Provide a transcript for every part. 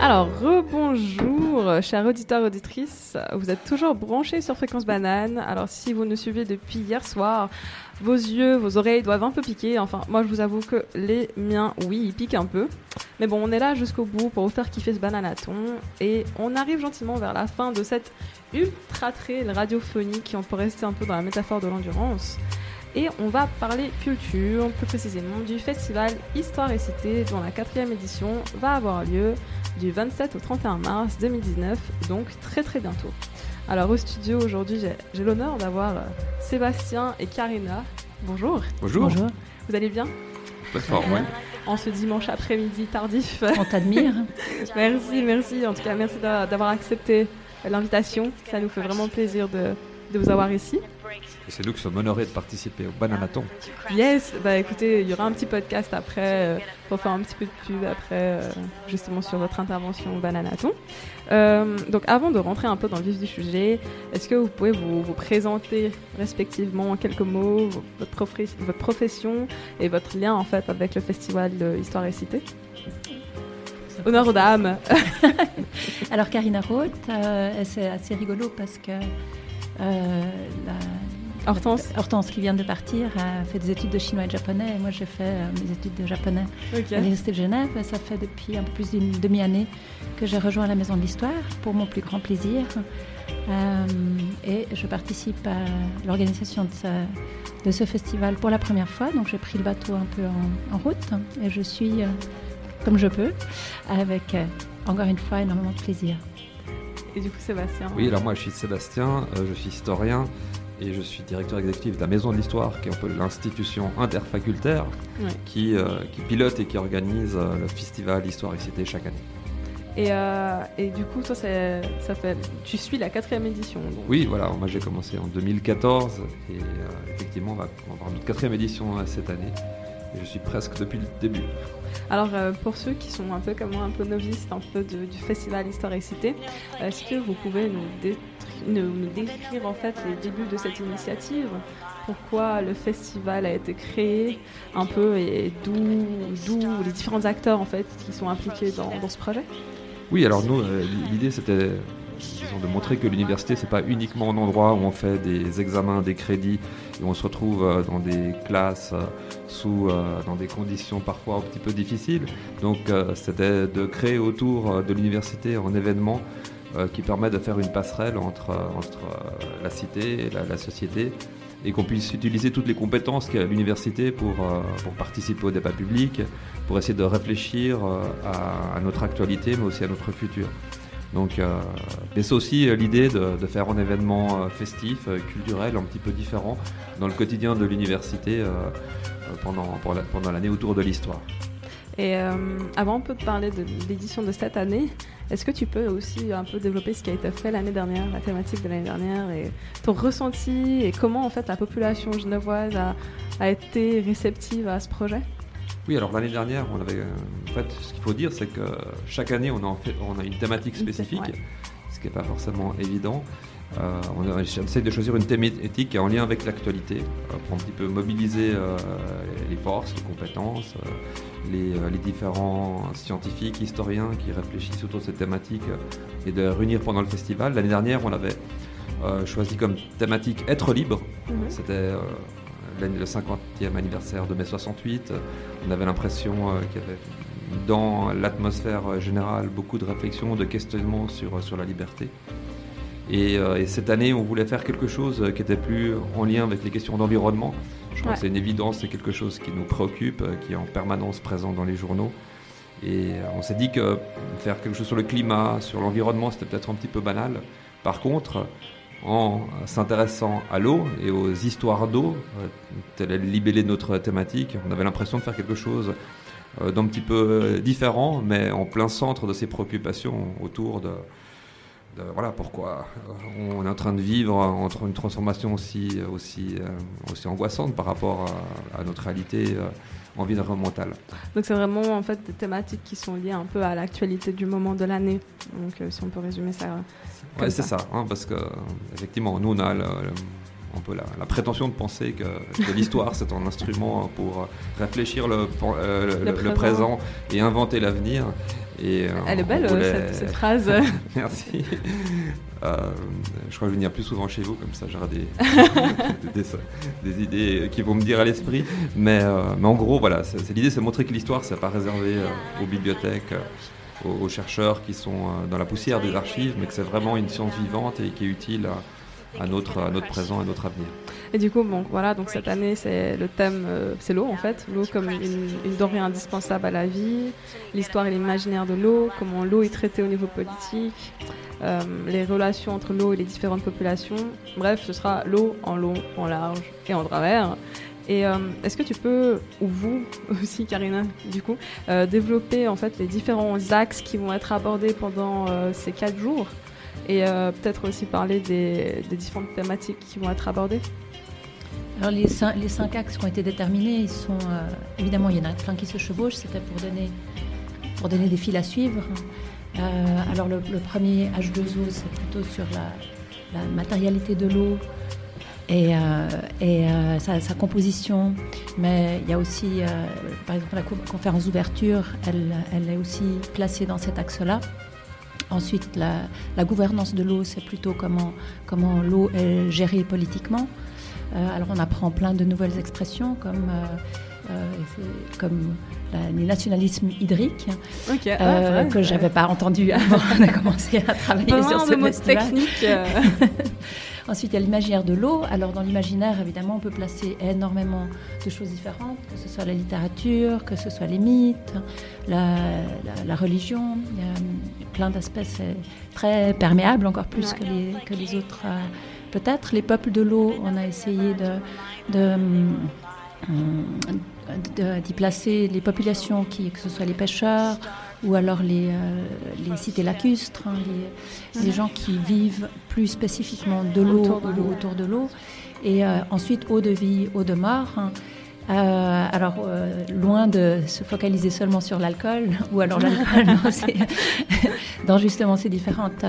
Alors, rebonjour, chers auditeurs, auditrices. Vous êtes toujours branchés sur Fréquence Banane. Alors, si vous nous suivez depuis hier soir, vos yeux, vos oreilles doivent un peu piquer. Enfin, moi, je vous avoue que les miens, oui, ils piquent un peu. Mais bon, on est là jusqu'au bout pour vous faire kiffer ce bananaton. Et on arrive gentiment vers la fin de cette ultra trail radiophonique, on peut rester un peu dans la métaphore de l'endurance. Et on va parler culture, plus précisément du festival Histoire et Cité, dont la quatrième édition va avoir lieu du 27 au 31 mars 2019, donc très très bientôt. Alors au studio aujourd'hui, j'ai l'honneur d'avoir euh, Sébastien et Karina. Bonjour. Bonjour. Vous allez bien? Très fort, oui. En ce dimanche après-midi tardif. On t'admire. merci, merci. En tout cas, merci d'avoir accepté l'invitation. Ça nous fait vraiment plaisir de, de vous avoir ici. C'est nous qui sommes honorés de participer au Bananaton. Yes, bah écoutez, il y aura un petit podcast après euh, pour faire un petit peu de pub après euh, justement sur votre intervention au Bananaton. Euh, donc avant de rentrer un peu dans le vif du sujet, est-ce que vous pouvez vous, vous, présenter respectivement en quelques mots votre, votre, profession et votre lien en fait avec le festival de Histoire et Cité? Honneur aux dames. Alors Karina Roth, c'est assez rigolo parce que la Hortense. Hortense, qui vient de partir, a fait des études de chinois et de japonais. Et moi, j'ai fait euh, mes études de japonais à l'Université de Genève. Et ça fait depuis un peu plus d'une demi-année que j'ai rejoint la Maison de l'Histoire pour mon plus grand plaisir. Euh, et je participe à l'organisation de, de, ce festival pour la première fois. Donc, j'ai pris le bateau un peu en, en route et je suis euh, comme je peux, avec encore une fois énormément de plaisir. Et du coup, Sébastien Oui, alors moi, je suis Sébastien, je suis historien et je suis directeur exécutif de la Maison de l'Histoire, qui est un peu l'institution interfacultaire qui, euh, qui, pilote et qui organise euh, le festival Histoire et Cité chaque année. Et, euh, et du coup, toi, ça fait, tu suis la quatrième édition. Oui, voilà, moi j'ai commencé en 2014 et effectivement, on va, avoir une quatrième édition cette année. Et je suis presque depuis le début. Alors, pour ceux qui sont un peu comme moi, un peu novices un peu du festival Histoire et Cité, est-ce que vous pouvez nous nous, décrire en fait les débuts de cette initiative, pourquoi le festival a été créé? Un peu et d'où les différents acteurs en fait qui sont impliqués dans, ce projet? Oui, alors nous, euh, l'idée c'était de montrer que l'université c'est pas uniquement un endroit où on fait des examens, des crédits on se retrouve euh, dans des classes euh, sous dans des conditions parfois un petit peu difficiles. Donc c'était de créer autour de l'université un événement euh, qui permet de faire une passerelle entre, euh, la cité et la, société et qu'on puisse utiliser toutes les compétences qu'a l'université euh, pour participer au débat public, pour essayer de réfléchir à, notre actualité, mais aussi à notre futur. Donc, c'est aussi l'idée de, faire un événement festif, culturel, un petit peu différent dans le quotidien de l'université pendant, pendant l'année autour de l'histoire. Et avant, on peut te parler de l'édition de cette année. Est-ce que tu peux aussi un peu développer ce qui a été fait l'année dernière, la thématique de l'année dernière, et ton ressenti et comment en fait la population genevoise a, été réceptive à ce projet? Oui, alors l'année dernière, on avait, en fait, ce qu'il faut dire, c'est que chaque année, on a, fait, on a une thématique spécifique, ce qui n'est pas forcément évident. Euh, on essaie de choisir une thématique en lien avec l'actualité, euh, pour un petit peu mobiliser euh, les forces, les compétences, euh, les, différents scientifiques, historiens qui réfléchissent autour de cette thématique et de réunir pendant le festival. L'année dernière, on avait euh, choisi comme thématique Être libre. Mhm. C'était euh, le 50e anniversaire de mai 68. On avait l'impression qu'il y avait dans l'atmosphère générale beaucoup de réflexions, de questionnements sur, sur la liberté. Et, et, cette année, on voulait faire quelque chose qui était plus en lien avec les questions d'environnement. Je crois que c'est une évidence, c'est quelque chose qui nous préoccupe, euh, qui est en permanence présent dans les journaux. Et euh, on s'est dit que faire quelque chose sur le climat, sur l'environnement, c'était peut-être un petit peu banal. Par contre, en s'intéressant à l'eau et aux histoires d'eau, euh, tel est le libellé de notre thématique, on avait l'impression de faire quelque chose d'un petit peu différent, mais en plein centre de ces préoccupations autour de, voilà pourquoi euh, on est en train de vivre entre une transformation aussi, aussi, euh, aussi angoissante par rapport à, notre réalité euh, environnementale. Donc c'est vraiment en fait des thématiques qui sont liées un peu à l'actualité du moment de l'année. Donc si on peut résumer ça. Ouais, c'est ça, hein, parce que effectivement nous on a un peu la, prétention de penser que, l'histoire c'est un instrument pour réfléchir le, le, présent. et inventer l'avenir. Et, Elle est belle cette, phrase. Merci. je crois que je vais venir plus souvent chez vous, comme ça j'aurai des, des, idées qui vont me dire à l'esprit. Mais, mais, en gros, voilà, l'idée, c'est de montrer que l'histoire, c'est pas réservé aux bibliothèques aux, chercheurs qui sont euh, dans la poussière des archives, mais que c'est vraiment une science vivante et qui est utile à, notre, présent et à notre avenir. Et du coup, bon, voilà, donc cette année, c'est le thème, euh, c'est l'eau en fait, l'eau comme une, une, denrée indispensable à la vie, l'histoire et l'imaginaire de l'eau, comment l'eau est traitée au niveau politique, euh, les relations entre l'eau et les différentes populations. Bref, ce sera l'eau en long, en large et en travers. Et euh, est-ce que tu peux, ou vous aussi, Karina, du coup, euh, développer en fait les différents axes qui vont être abordés pendant euh, ces quatre jours et peut-être aussi parler des, différentes thématiques qui vont être abordées? Alors les cinq, axes qui ont été déterminés, ils sont évidemment il y en a plein qui se chevauchent. C'était pour donner pour donner des fils à suivre. alors le, premier H2O, c'est plutôt sur la matérialité de l'eau, et, euh, et euh, sa, composition. Mais il y a aussi, euh, par exemple, la conférence d'ouverture, elle, elle, est aussi placée dans cet axe-là. Ensuite, la, la gouvernance de l'eau, c'est plutôt comment, comment l'eau est gérée politiquement. alors, on apprend plein de nouvelles expressions comme comme le nationalisme hydrique, ah, que je n'avais pas entendu avant de commencer à travailler sur ce festival. technique. Ensuite, il y a l'imaginaire de l'eau. Alors, dans l'imaginaire, évidemment, on peut placer énormément de choses différentes, que ce soit la littérature, que ce soit les mythes, la, religion. Il y a plein d'aspects, très perméable, encore plus que, les, que les autres. Euh, peut-être les peuples de l'eau, on a essayé de, d'y placer les populations, qui, que ce soit les pêcheurs ou alors les, euh, les cités lacustres, hein, les, gens qui vivent plus spécifiquement de l'eau autour de l'eau. Et euh, ensuite, eau de vie, eau de mort. Hein. Euh, alors, loin de se focaliser seulement sur l'alcool, ou alors l'alcool, dans justement ces différentes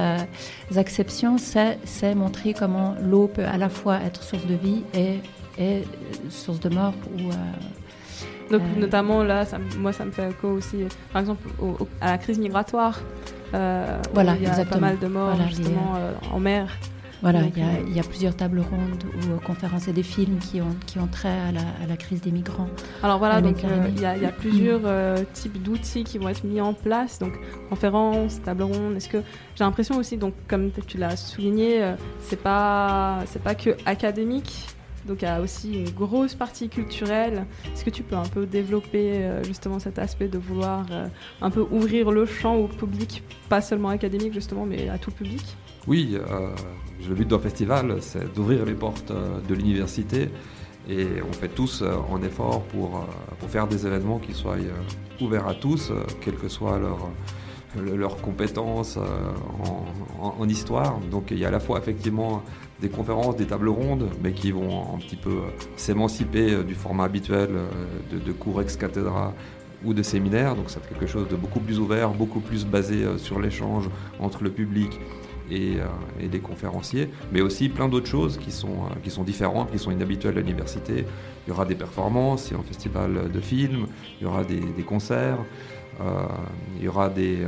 acceptions, c'est montrer comment l'eau peut à la fois être source de vie et, et source de mort ou donc euh. notamment là, moi ça me fait écho aussi, par exemple à la crise migratoire. Euh, voilà, il y a pas mal de morts justement euh, en mer. Voilà, il y, a, plusieurs tables rondes ou conférences et des films qui ont, qui ont trait à la, crise des migrants. Alors voilà, donc il y, a plusieurs types d'outils qui vont être mis en place, donc conférences, tables rondes. Est-ce que j'ai l'impression aussi, donc comme tu l'as souligné, c'est pas c'est pas que académique. Donc il y a aussi une grosse partie culturelle. Est-ce que tu peux un peu développer euh, justement cet aspect de vouloir euh, un peu ouvrir le champ au public, pas seulement académique justement, mais à tout public? Oui, euh, le but d'un festival, c'est d'ouvrir les portes de l'université et on fait tous un effort pour, pour faire des événements qui soient ouverts à tous, quelles que soient leurs compétences en, en, histoire. Donc il y a à la fois effectivement des conférences, des tables rondes, mais qui vont un petit peu euh, s'émanciper euh, du format habituel euh, de, cours ex cathedra ou de séminaires. Donc c'est quelque chose de beaucoup plus ouvert, beaucoup plus basé sur l'échange entre le public et, les conférenciers, mais aussi plein d'autres choses qui sont, qui sont différentes, qui sont inhabituelles à l'université. Il y aura des performances, il y a un festival de films, il y aura des, concerts, il y aura des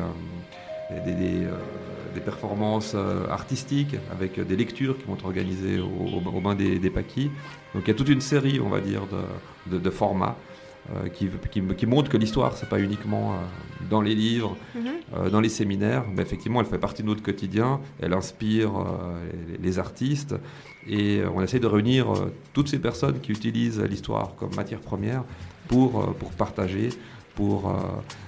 performances euh, artistiques avec des lectures qui vont être organisées au, bain des, des, paquis. Donc il y a toute une série, on va dire, de, formats euh, qui, qui, montrent que l'histoire, c'est pas uniquement euh, dans les livres, mhm. dans les séminaires, mais effectivement, elle fait partie de notre quotidien, elle inspire les, artistes, et on essaie de réunir toutes ces personnes qui utilisent l'histoire comme matière première pour, pour partager, pour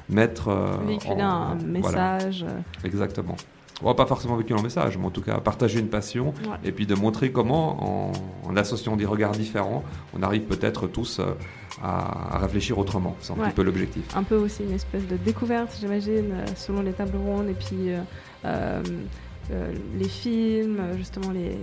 mettre... Véhiculer un message. Exactement on va pas forcément véhiculer un message, mais en tout cas partager une passion et puis de montrer comment, en, associant des regards différents, on arrive peut-être tous euh, à, réfléchir autrement. C'est un petit peu l'objectif. Un peu aussi une espèce de découverte, j'imagine, euh, selon les tables rondes et puis. Euh, les films, justement les,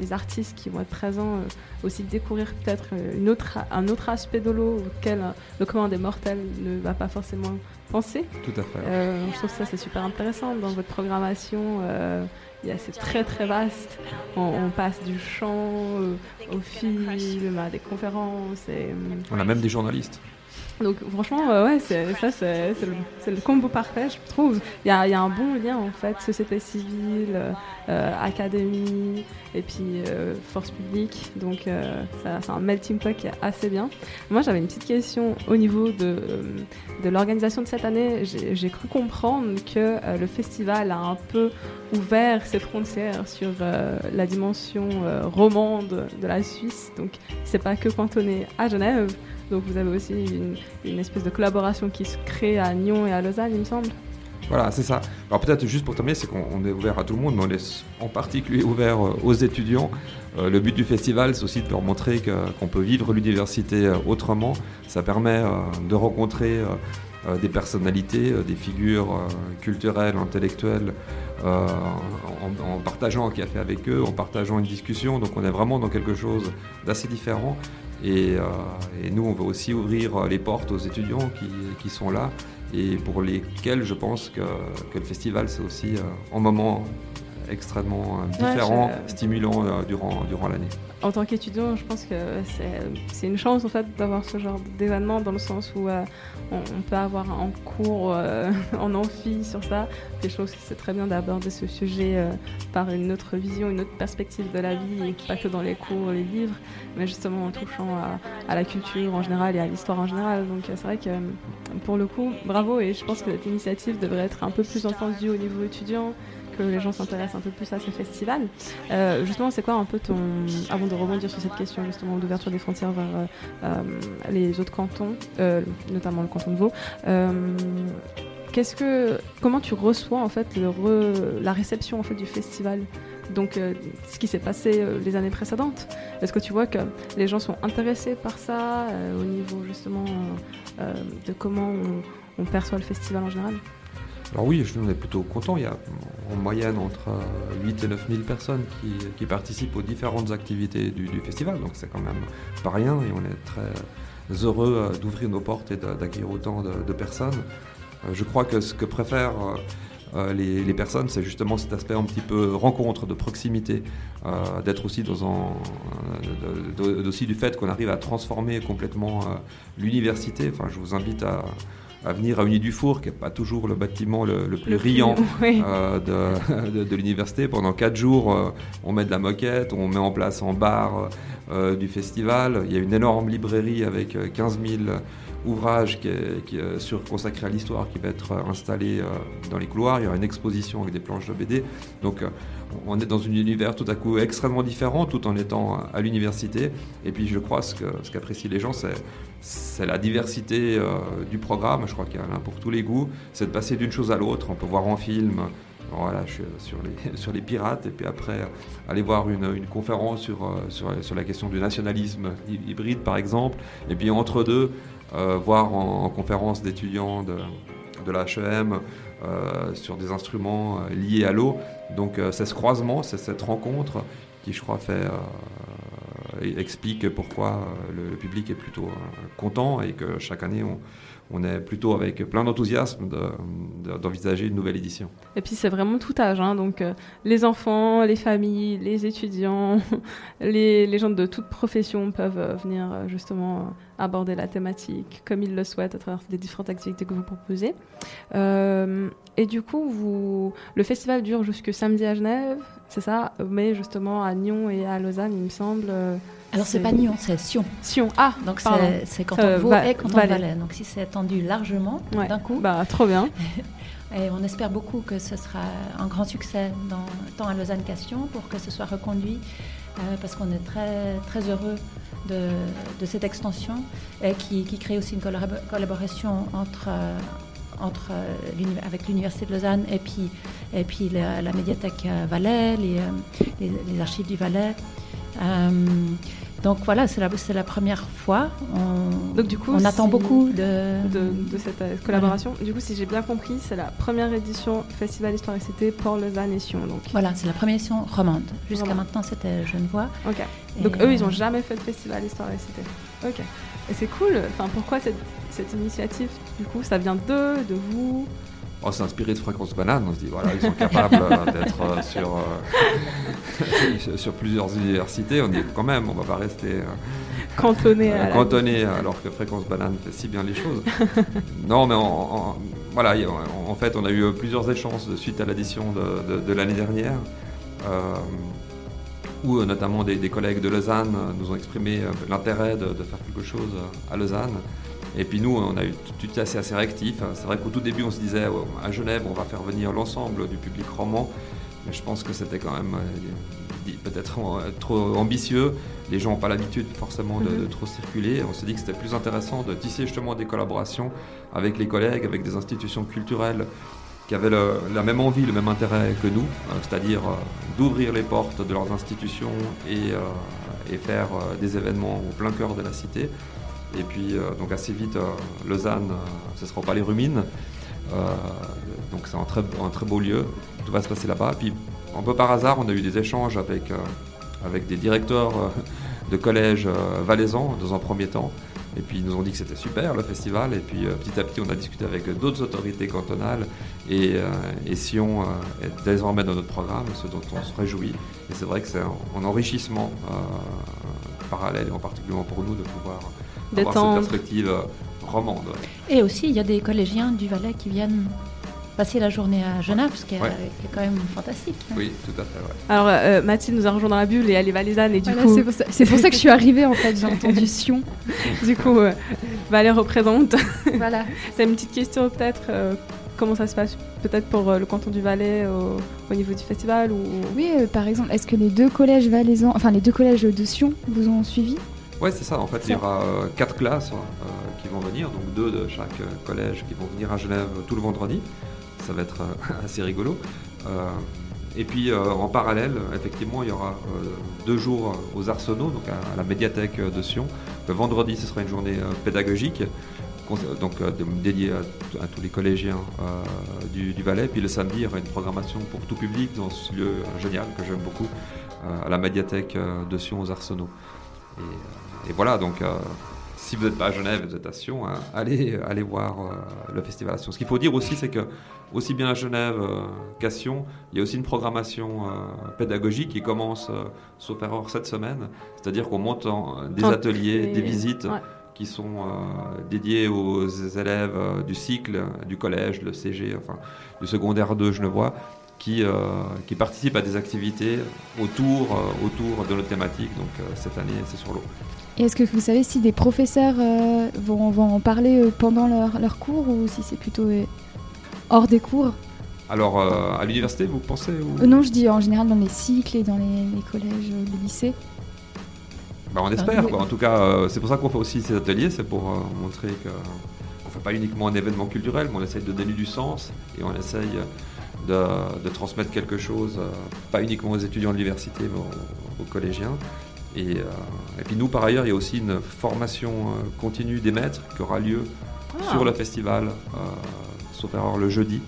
les, artistes qui vont être présents, aussi découvrir peut-être une autre, un autre aspect de l'eau auquel le commun des mortels ne va pas forcément penser. Tout à fait. Euh, je trouve ça c'est super intéressant dans votre programmation. Euh, c'est très très vaste. On, passe du chant euh, au film, à des conférences. Et, on a même des journalistes. Donc franchement, euh, ouais, ça c'est, le, combo parfait, je trouve. Il y a, un bon lien en fait, société civile, euh, académie et puis euh, force publique. Donc c'est un melting pot qui assez bien. Moi j'avais une petite question au niveau de, de l'organisation de cette année. J'ai, cru comprendre que le festival a un peu ouvert ses frontières sur la dimension romande de la Suisse. Donc c'est pas que cantonné à Genève. Donc vous avez aussi une, espèce de collaboration qui se crée à Nyon et à Lausanne, il me semble. Voilà, c'est ça. Alors peut-être juste pour terminer, c'est qu'on est ouvert à tout le monde, mais on est en particulier ouvert euh, aux étudiants. Euh, le but du festival, c'est aussi de leur montrer qu'on peut vivre l'université euh, autrement. Ça permet de rencontrer des personnalités, des figures culturelles, intellectuelles, en, en, partageant un café avec eux, en partageant une discussion. Donc on est vraiment dans quelque chose d'assez différent. Euh, et, nous, on va aussi ouvrir les portes aux étudiants qui, sont là et pour lesquels je pense que, le festival, c'est aussi euh, un moment extrêmement euh, différent, stimulant durant, durant l'année en tant qu'étudiant, je pense que c'est une chance en fait d'avoir ce genre d'événement dans le sens où euh, on, peut avoir un cours euh, en amphi sur ça. Des choses que c'est très bien d'aborder ce sujet euh, par une autre vision, une autre perspective de la vie, et pas que dans les cours, les livres, mais justement en touchant à, la culture en général et à l'histoire en général. Donc c'est vrai que pour le coup, bravo et je pense que cette initiative devrait être un peu plus entendue au niveau étudiant les gens s'intéressent un peu plus à ce festival. Euh, justement, c'est quoi un peu ton, avant de rebondir sur cette question justement d'ouverture des frontières vers euh, euh, les autres cantons, notamment le canton de Vaud. Qu'est-ce que, comment tu reçois en fait la réception en fait du festival? Donc ce qui s'est passé les années précédentes Est-ce que tu vois que les gens sont intéressés par ça au niveau justement de comment on perçoit le festival en général? Alors oui, on est plutôt content. Il y a en moyenne entre 8 et 9 000 personnes qui, participent aux différentes activités du, festival. Donc c'est quand même pas rien et on est très heureux euh, d'ouvrir nos portes et d'accueillir autant de, personnes. Euh, je crois que ce que préfèrent euh, les, personnes, c'est justement cet aspect un petit peu rencontre, de proximité, d'être aussi dans un, aussi du fait qu'on arrive à transformer complètement l'université. Enfin, je vous invite à, à venir à Uni-du-Four, qui n'est pas toujours le bâtiment le, plus riant euh, de, l'université. Pendant quatre jours, euh, on met de la moquette, on met en place en bar euh, du festival. Il y a une énorme librairie avec 15 000 ouvrages qui est, sur, consacré à l'histoire qui va être installé dans les couloirs. Il y aura une exposition avec des planches de BD. Donc on est dans un univers tout à coup extrêmement différent tout en étant à l'université. Et puis je crois ce qu'apprécient les gens, c'est la diversité euh, du programme, je crois qu'il y en a pour tous les goûts, c'est de passer d'une chose à l'autre, on peut voir en film, je suis sur les, pirates, et puis après aller voir une, conférence sur, euh, sur, la question du nationalisme hybride par exemple, et puis entre deux, euh, voir en, conférence d'étudiants de, de la HEM sur des instruments liés à l'eau. Donc c'est ce croisement, c'est cette rencontre qui je crois fait explique pourquoi euh, le, public est plutôt euh, content et que chaque année on, on est plutôt avec plein d'enthousiasme d'envisager une nouvelle édition. Et puis c'est vraiment tout âge, hein, donc euh, les enfants, les familles, les étudiants, les, les, gens de toute profession peuvent venir justement aborder la thématique comme ils le souhaitent à travers des différentes activités que vous proposez. et du coup, le festival dure jusque samedi à Genève, c'est ça, mais justement à Nyon et à Lausanne, il me semble. Euh, Alors c'est pas Nyon, c'est Sion. Sion, ah, donc c'est quand on Vaud et quand on Valais. Donc si c'est étendu largement d'un coup. Bah trop bien. et on espère beaucoup que ce sera un grand succès dans, tant à Lausanne qu'à Sion pour que ce soit reconduit. Euh, parce qu'on est très, très heureux de, de cette extension et qui, qui, crée aussi une collaboration entre, euh, entre, euh, avec l'Université de Lausanne et puis, et puis la, médiathèque euh, Valais, euh, les, les, archives du Valais. Donc voilà, c'est la, la première fois. On, donc du coup, on attend beaucoup de, de, cette collaboration. Du coup, si j'ai bien compris, c'est la première édition Festival Histoire et Cité pour Lausanne et Sion. Donc. Voilà, c'est la première édition romande. Jusqu'à maintenant, c'était Genevois. Ok. donc eux, ils n'ont jamais fait de Festival Histoire et Cité. Ok. Et c'est cool. Enfin, pourquoi cette cette initiative Du coup, ça vient d'eux, de vous? On s'est inspiré de Fréquence Banane, on se dit voilà, ils sont capables euh, d'être euh, sur, euh, sur plusieurs universités. On dit quand même, on va pas rester cantonné, à cantonné alors que Fréquence Banane fait si bien les choses. non, mais voilà, en, fait, on a eu plusieurs échanges suite à l'édition de, l'année dernière. où notamment des, collègues de Lausanne nous ont exprimé l'intérêt de, faire quelque chose à Lausanne. Et puis nous, on a eu tout de assez, assez réactif. C'est vrai qu'au tout début, on se disait à Genève, on va faire venir l'ensemble du public roman. Mais je pense que c'était quand même euh, peut-être euh, trop ambitieux. Les gens n'ont pas l'habitude forcément de, mhm. trop circuler. On s'est dit que c'était plus intéressant de tisser justement des collaborations avec les collègues, avec des institutions culturelles qui avaient la même envie, le même intérêt que nous, euh, c'est-à-dire d'ouvrir les portes de leurs institutions et, et faire des événements au plein cœur de la cité. Et puis, donc assez vite, Lausanne, ce ne sera pas les rumines. donc c'est un très, un beau lieu tout va se passer là-bas. Puis, un peu par hasard, on a eu des échanges avec, euh, des directeurs euh, de collèges euh, valaisans dans un premier temps. Et puis ils nous ont dit que c'était super le festival. Et puis petit à petit, on a discuté avec d'autres autorités cantonales. Et, et Sion est désormais dans notre programme, ce dont on se réjouit. Et c'est vrai que c'est un, enrichissement parallèle, et en particulier pour nous, de pouvoir avoir cette perspective romande. Et aussi, il y a des collégiens du Valais qui viennent passer la journée à Genève, ce qui est, quand même fantastique. Oui, tout à fait. Alors, euh, Mathilde nous a rejoint dans la bulle et elle est valaisanne. Et du coup... C'est pour, ça que je suis arrivée, en fait. J'ai entendu Sion. du coup, euh, Valais représente. voilà. C'est une petite question, peut-être. Euh, comment ça se passe peut-être pour le canton du Valais au, niveau du festival ou... Oui, par exemple, est-ce que les deux collèges valaisans, enfin les deux collèges de Sion vous ont suivi? Oui, c'est ça. En fait, il y aura quatre classes qui vont venir, donc deux de chaque collège qui vont venir à Genève tout le vendredi ça va être euh, assez rigolo. Euh, et puis euh, en parallèle, effectivement, il y aura deux jours aux Arsenaux, donc à, la médiathèque de Sion. Le vendredi, ce sera une journée pédagogique, donc dédiée à, tous les collégiens du, Valais. Puis le samedi, il y aura une programmation pour tout public dans ce lieu génial que j'aime beaucoup, à la médiathèque de Sion aux Arsenaux. Et, voilà, donc si vous n'êtes pas à Genève, vous êtes à Sion, hein, allez, allez voir le festival à Sion. Ce qu'il faut dire aussi, c'est que aussi bien à Genève euh, qu'à Sion, il y a aussi une programmation euh, pédagogique qui commence, euh, sauf erreur, cette semaine. C'est-à-dire qu'on monte des ateliers, des visites qui sont dédiés aux élèves du cycle, du collège, le CG, enfin du secondaire 2 Genevois, qui, qui participent à des activités autour, autour de notre thématique. Donc cette année, c'est sur l'eau. Est-ce que vous savez si des professeurs vont, vont, en parler pendant leur, leur cours ou si c'est plutôt hors des cours? Alors, euh, à l'université, vous pensez euh, Non, je dis en général dans les cycles et dans les, collèges, euh, les lycées. Bah, on espère, En tout cas, c'est pour ça qu'on fait aussi ces ateliers, c'est pour montrer qu'on ne fait pas uniquement un événement culturel, mais on essaye de donner du sens et on essaye de, transmettre quelque chose, pas uniquement aux étudiants de l'université, mais aux, collégiens. Et, puis nous, par ailleurs, il y a aussi une formation continue des maîtres qui aura lieu ah. sur le festival sauf erreur le jeudi.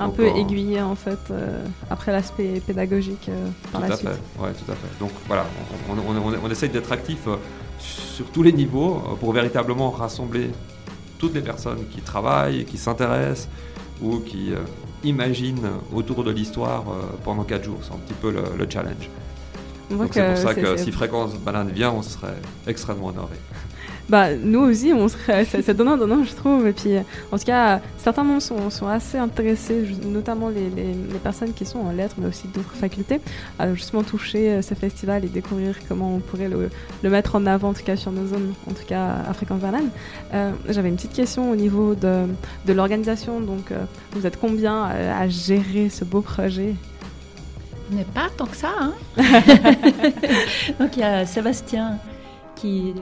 Un peu aiguillé en fait euh, après l'aspect pédagogique euh, par tout la à suite. Fait. Ouais, tout à fait. Donc voilà, on, essaye d'être actif euh, sur tous les niveaux pour véritablement rassembler toutes les personnes qui travaillent, qui s'intéressent ou qui imaginent autour de l'histoire pendant 4 jours. C'est un petit peu le, challenge. C'est pour ça que si Fréquence Banane vient, on serait extrêmement honoré. bah, nous aussi, on serait, ça, donnant, donnant, je trouve. Et puis, en tout cas, certains membres sont, sont assez intéressés, notamment les, les, personnes qui sont en lettres, mais aussi d'autres facultés, à justement toucher euh, ce festival et découvrir comment on pourrait le, le, mettre en avant, en tout cas sur nos zones, en tout cas à Fréquence Banane. Euh, J'avais une petite question au niveau de, de l'organisation. Donc, euh, vous êtes combien à, à gérer ce beau projet? N'est pas tant que ça. Hein Donc, il y a Sébastien qui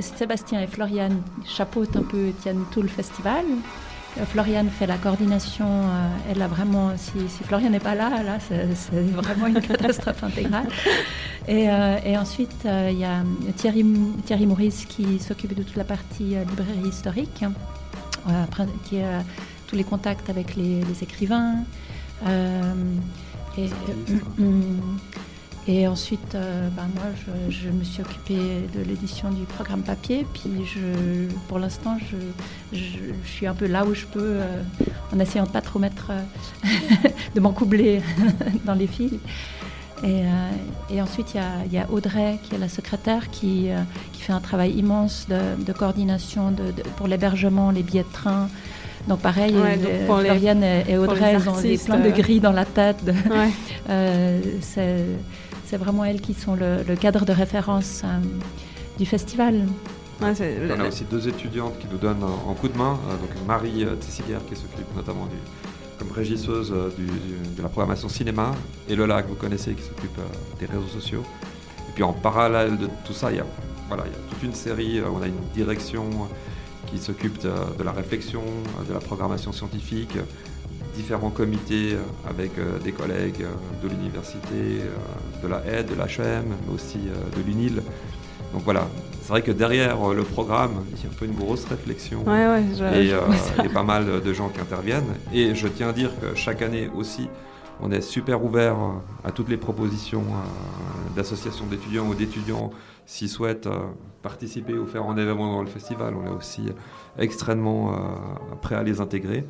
Sébastien et Floriane chapeautent un peu, tiennent tout le festival. Euh, Floriane fait la coordination. Euh, elle a vraiment, si, Floriane n'est pas là, là, c'est vraiment une catastrophe intégrale. Et, euh, ensuite, il y a Thierry, Thierry Maurice qui s'occupe de toute la partie librairie historique, qui a tous les contacts avec les, écrivains. Et, et ensuite, euh, bah, moi, je, me suis occupée de l'édition du programme papier. Puis, je, pour l'instant, je, suis un peu là où je peux, euh, en essayant de pas trop mettre, euh, de m'encoubler dans les fils. Et, et ensuite, il y, y, a Audrey, qui est la secrétaire, qui, qui fait un travail immense de, de coordination de, pour l'hébergement, les billets de train. Donc pareil, Floriane et Audrey, elles ont plein de gris dans la tête. c'est vraiment elles qui sont le, le cadre de référence du festival. on a aussi deux étudiantes qui nous donnent un, coup de main. Euh, donc Marie euh, Tessilière qui s'occupe notamment du, comme régisseuse euh, de la programmation cinéma, et Lola que vous connaissez qui s'occupe des réseaux sociaux. Et puis en parallèle de tout ça, il y a, voilà, il y a toute une série, on a une direction qui s'occupe de, la réflexion, de la programmation scientifique, différents comités avec des collègues de l'université, de la aide, de l'HM, mais aussi de l'UNIL. Donc voilà, c'est vrai que derrière euh, le programme, il y a un peu une grosse réflexion et, euh, et, pas mal de gens qui interviennent. Et je tiens à dire que chaque année aussi, on est super ouvert à toutes les propositions euh, d'associations d'étudiants ou d'étudiants s'ils souhaitent participer ou faire un événement dans le festival. On est aussi extrêmement prêt à les intégrer.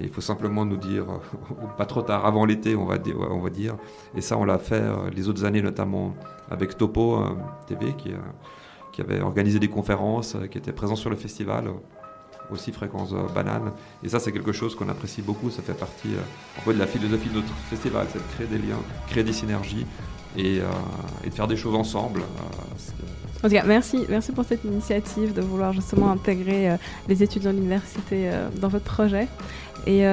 Il faut simplement nous dire, pas trop tard, avant l'été, on va, on va dire. Et ça, on l'a fait les autres années, notamment avec Topo TV, qui avait organisé des conférences, euh, qui était présent sur le festival, euh, aussi Fréquence euh, Banane. Et ça, c'est quelque chose qu'on apprécie beaucoup. Ça fait partie un peu de la philosophie de notre festival, c'est de créer des liens, créer des synergies et, et de faire des choses ensemble. En tout cas, merci, merci pour cette initiative de vouloir justement intégrer les étudiants de l'université dans votre projet. Et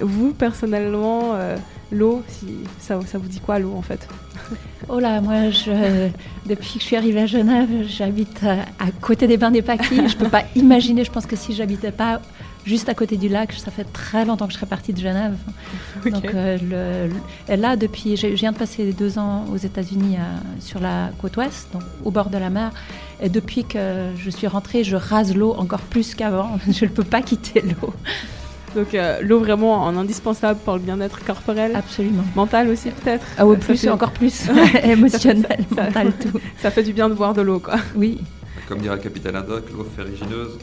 vous, personnellement, l'eau, si, ça, ça vous dit quoi l'eau en fait? Oh là, moi, je, depuis que je suis arrivée à Genève, j'habite à, côté des bains des Paquis. Je ne peux pas imaginer, je pense que si j'habitais pas juste à côté du lac, ça fait très longtemps que je serais partie de Genève. Donc euh, là, depuis, je viens de passer deux ans aux États-Unis sur la côte ouest, donc au bord de la mer. Et depuis que je suis rentrée, je rase l'eau encore plus qu'avant. Je ne peux pas quitter l'eau. Donc euh, l'eau vraiment en indispensable pour le bien-être corporel. Absolument. Mental aussi peut-être. Ah oui, plus, encore plus. Émotionnel, mental, tout. Ça fait du bien de voir de l'eau, quoi. Oui. Comme dirait le capitaine Haddock, l'eau ferrigineuse.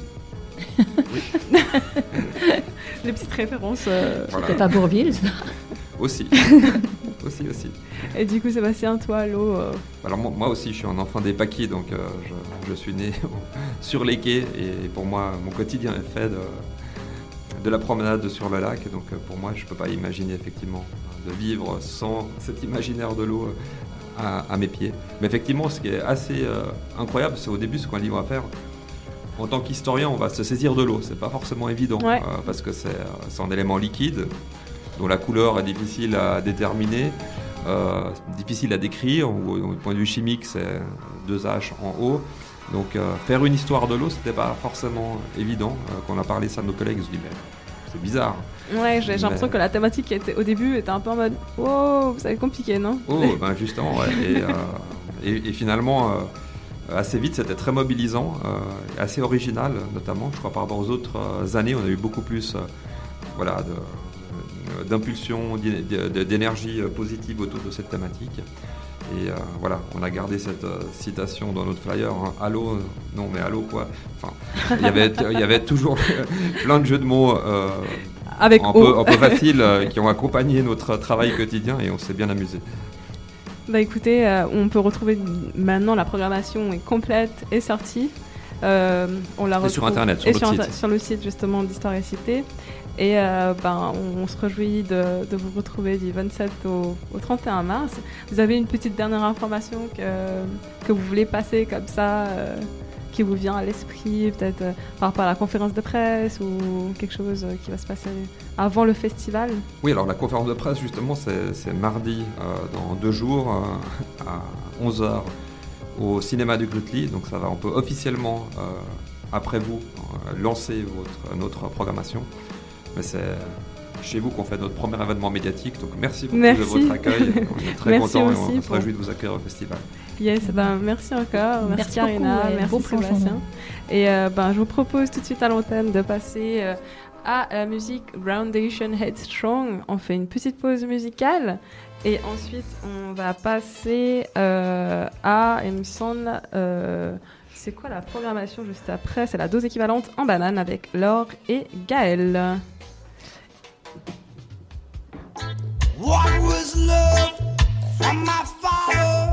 Oui. Les petites références. Euh... C'était pas Bourville, ça Aussi. aussi, aussi. Et du coup, Sébastien, toi, l'eau euh, Alors moi, aussi, je suis un enfant des paquis, donc euh, je, je, suis né sur les quais et pour moi, mon quotidien est fait de de la promenade sur le lac. Donc euh, pour moi, je ne peux pas imaginer effectivement de vivre sans cet imaginaire de l'eau euh, à, mes pieds. Mais effectivement, ce qui est assez euh, incroyable, c'est au début ce qu'on livre à faire. En tant qu'historien, on va se saisir de l'eau. C'est pas forcément évident parce que c'est un élément liquide dont la couleur est difficile à déterminer. difficile à décrire, ou du point de vue chimique, c'est deux H en haut. Donc faire une histoire de l'eau, c'était pas forcément évident. quand on a parlé ça de nos collègues, ils se disent c'est bizarre. Ouais, j'ai l'impression que la thématique était, au début était un peu en mode Oh, ça va être compliqué, non? Oh, ben justement, ouais. et, euh, et, finalement, euh, assez vite, c'était très mobilisant, euh, assez original, notamment. Je crois par rapport aux autres années, on a eu beaucoup plus voilà, d'impulsion, d'énergie positive autour de cette thématique. Et voilà, on a gardé cette citation dans notre flyer, hein. Allô, non mais allô quoi? Enfin, il y avait, il y avait toujours plein de jeux de mots Avec un, peu, un peu faciles qui ont accompagné notre travail quotidien et on s'est bien amusé. Bah écoutez, on peut retrouver maintenant la programmation est complète et sortie. on la retrouve sur internet, sur, sur, site. sur le site justement d'Histoire et Cité. Et euh, ben, on, se réjouit de, vous retrouver du 27 au, 31 mars. Vous avez une petite dernière information que, que vous voulez passer comme ça, euh, qui vous vient à l'esprit, peut-être euh, par rapport à la conférence de presse ou quelque chose qui va se passer avant le festival? Oui, alors la conférence de presse, justement, c'est mardi dans deux jours à 11h au cinéma du Grutli. Donc ça va, on peut officiellement, après vous, lancer votre, notre programmation. Mais c'est chez vous qu'on fait notre premier événement médiatique. Donc merci beaucoup de votre accueil. On est très contents et on se réjouit de vous accueillir au festival. Yes, ben, merci encore. Merci, merci Karina, beaucoup, ouais. merci Et euh, ben, je vous propose tout de suite à l'antenne de passer euh, à la musique Groundation Headstrong. On fait une petite pause musicale. Et ensuite, on va passer euh, à, me c'est quoi la programmation juste après? C'est la dose équivalente en banane avec Laure et Gaël. What was love from my father?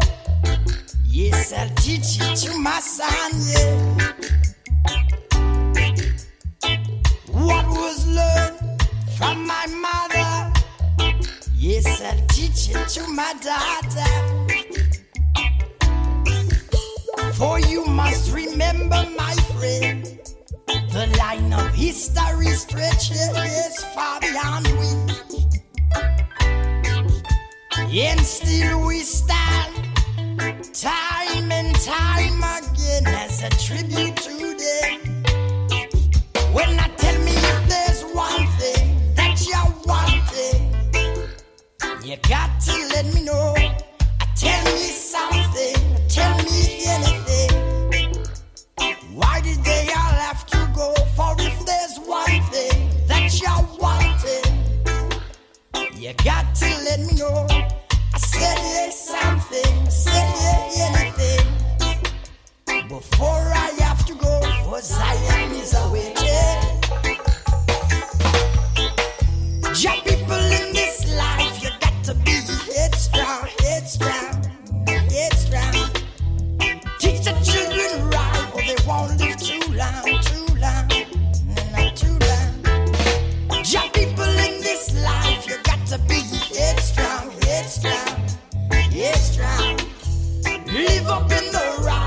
Yes, I'll teach it to my son, yeah. What was learned from my mother? Yes, I'll teach it to my daughter. For you must remember, my friend, the line of history stretches far beyond we. And still we stand time and time again as a tribute to them. When I tell me if there's one thing that you're wanting, you got to let me know. Tell me something, tell me anything. Why did they all have to go? For if there's one thing that you're wanting, you got to let me know. Before I have to go, for Zion is away. up in the rock.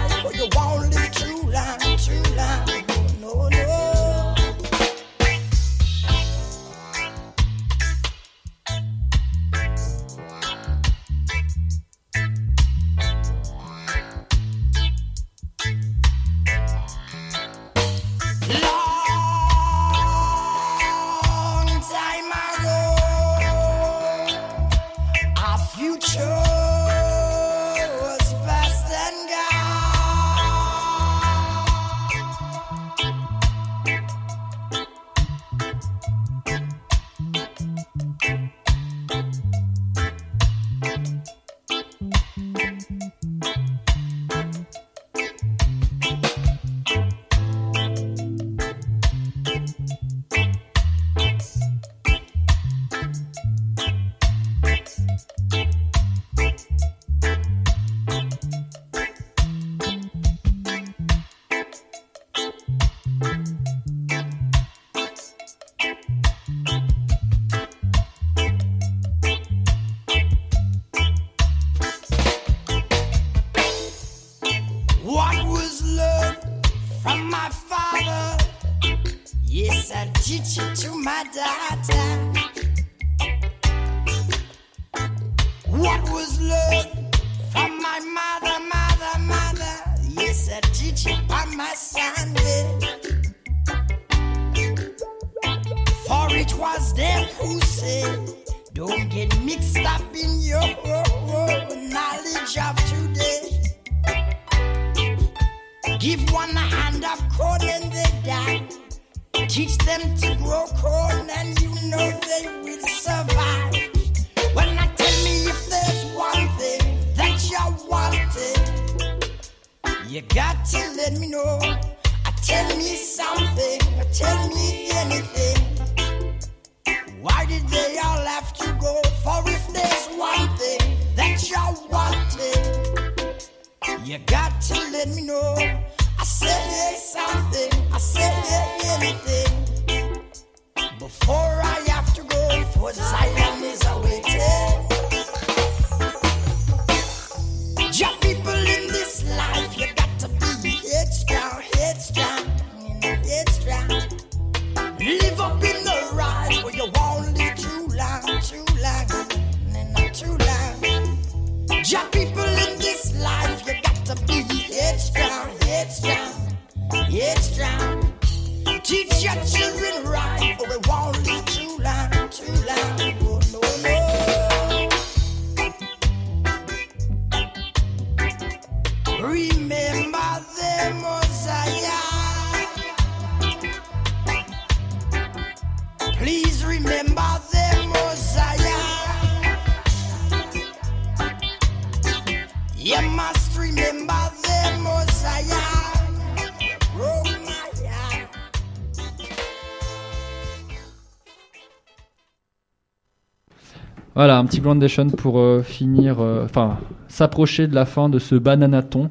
Voilà, un petit groundation pour finir, enfin, s'approcher de la fin de ce bananaton.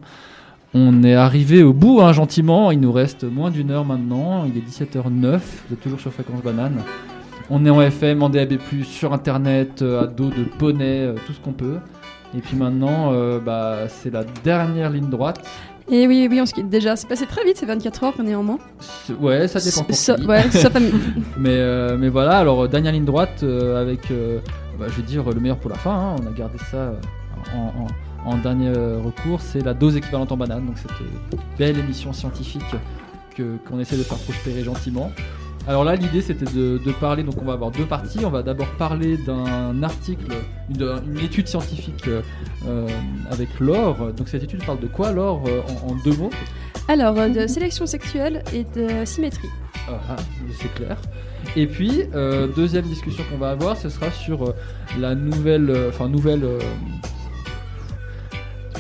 On est arrivé au bout, hein, gentiment. Il nous reste moins d'une heure maintenant. Il est 17h09. Vous êtes toujours sur Fréquence Banane. On est en FM, en DAB+, sur Internet, à dos de poney, tout ce qu'on peut. Et puis maintenant, euh, bah, c'est la dernière ligne droite. Et oui, oui, on se quitte déjà. C'est passé très vite, c'est 24 heures néanmoins. Ouais, ça dépend pour so, Ouais, sauf mais, euh, mais voilà, alors dernière ligne droite euh, avec, bah, je vais dire, le meilleur pour la fin. Hein. On a gardé ça en, en, dernier recours. C'est la dose équivalente en banane. Donc cette belle émission scientifique qu'on essaie de faire prospérer gentiment. Alors là, l'idée c'était de, parler, donc on va avoir deux parties. On va d'abord parler d'un article, une, étude scientifique euh, avec Laure. Donc cette étude parle de quoi, Laure, euh, en, deux mots? Alors, euh, de sélection sexuelle et de symétrie. Ah, ah c'est clair. Et puis, deuxième discussion qu'on va avoir, ce sera sur la nouvelle, enfin nouvelle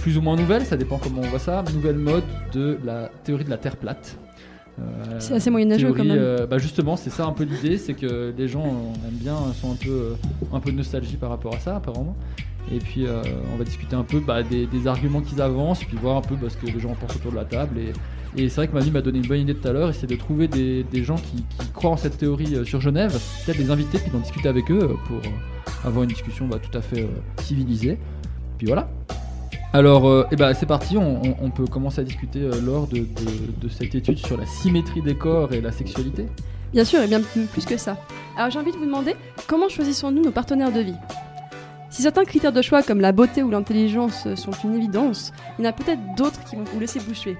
plus ou moins nouvelle, ça dépend comment on voit ça, nouvelle mode de la théorie de la Terre plate. Euh, c'est assez moyenâgeux quand même. Euh, bah justement, c'est ça un peu l'idée, c'est que les gens aiment bien, sont un peu, euh, un peu de nostalgie par rapport à ça apparemment. Et puis on va discuter un peu bah, des, arguments qu'ils avancent, puis voir un peu bah, ce que les gens pensent autour de la table. Et, c'est vrai que Manu m'a donné une bonne idée tout à l'heure, c'est de trouver des, gens qui, croient en cette théorie sur Genève, peut-être les inviter, puis d'en discuter avec eux pour avoir une discussion bah, tout à fait civilisée. Puis voilà. Alors, euh, eh ben, c'est parti, on, peut commencer à discuter euh, lors de, cette étude sur la symétrie des corps et la sexualité. Bien sûr, et bien plus que ça. Alors j'ai envie de vous demander, comment choisissons-nous nos partenaires de vie? Si certains critères de choix comme la beauté ou l'intelligence sont une évidence, il y en a peut-être d'autres qui vont vous laisser boucher.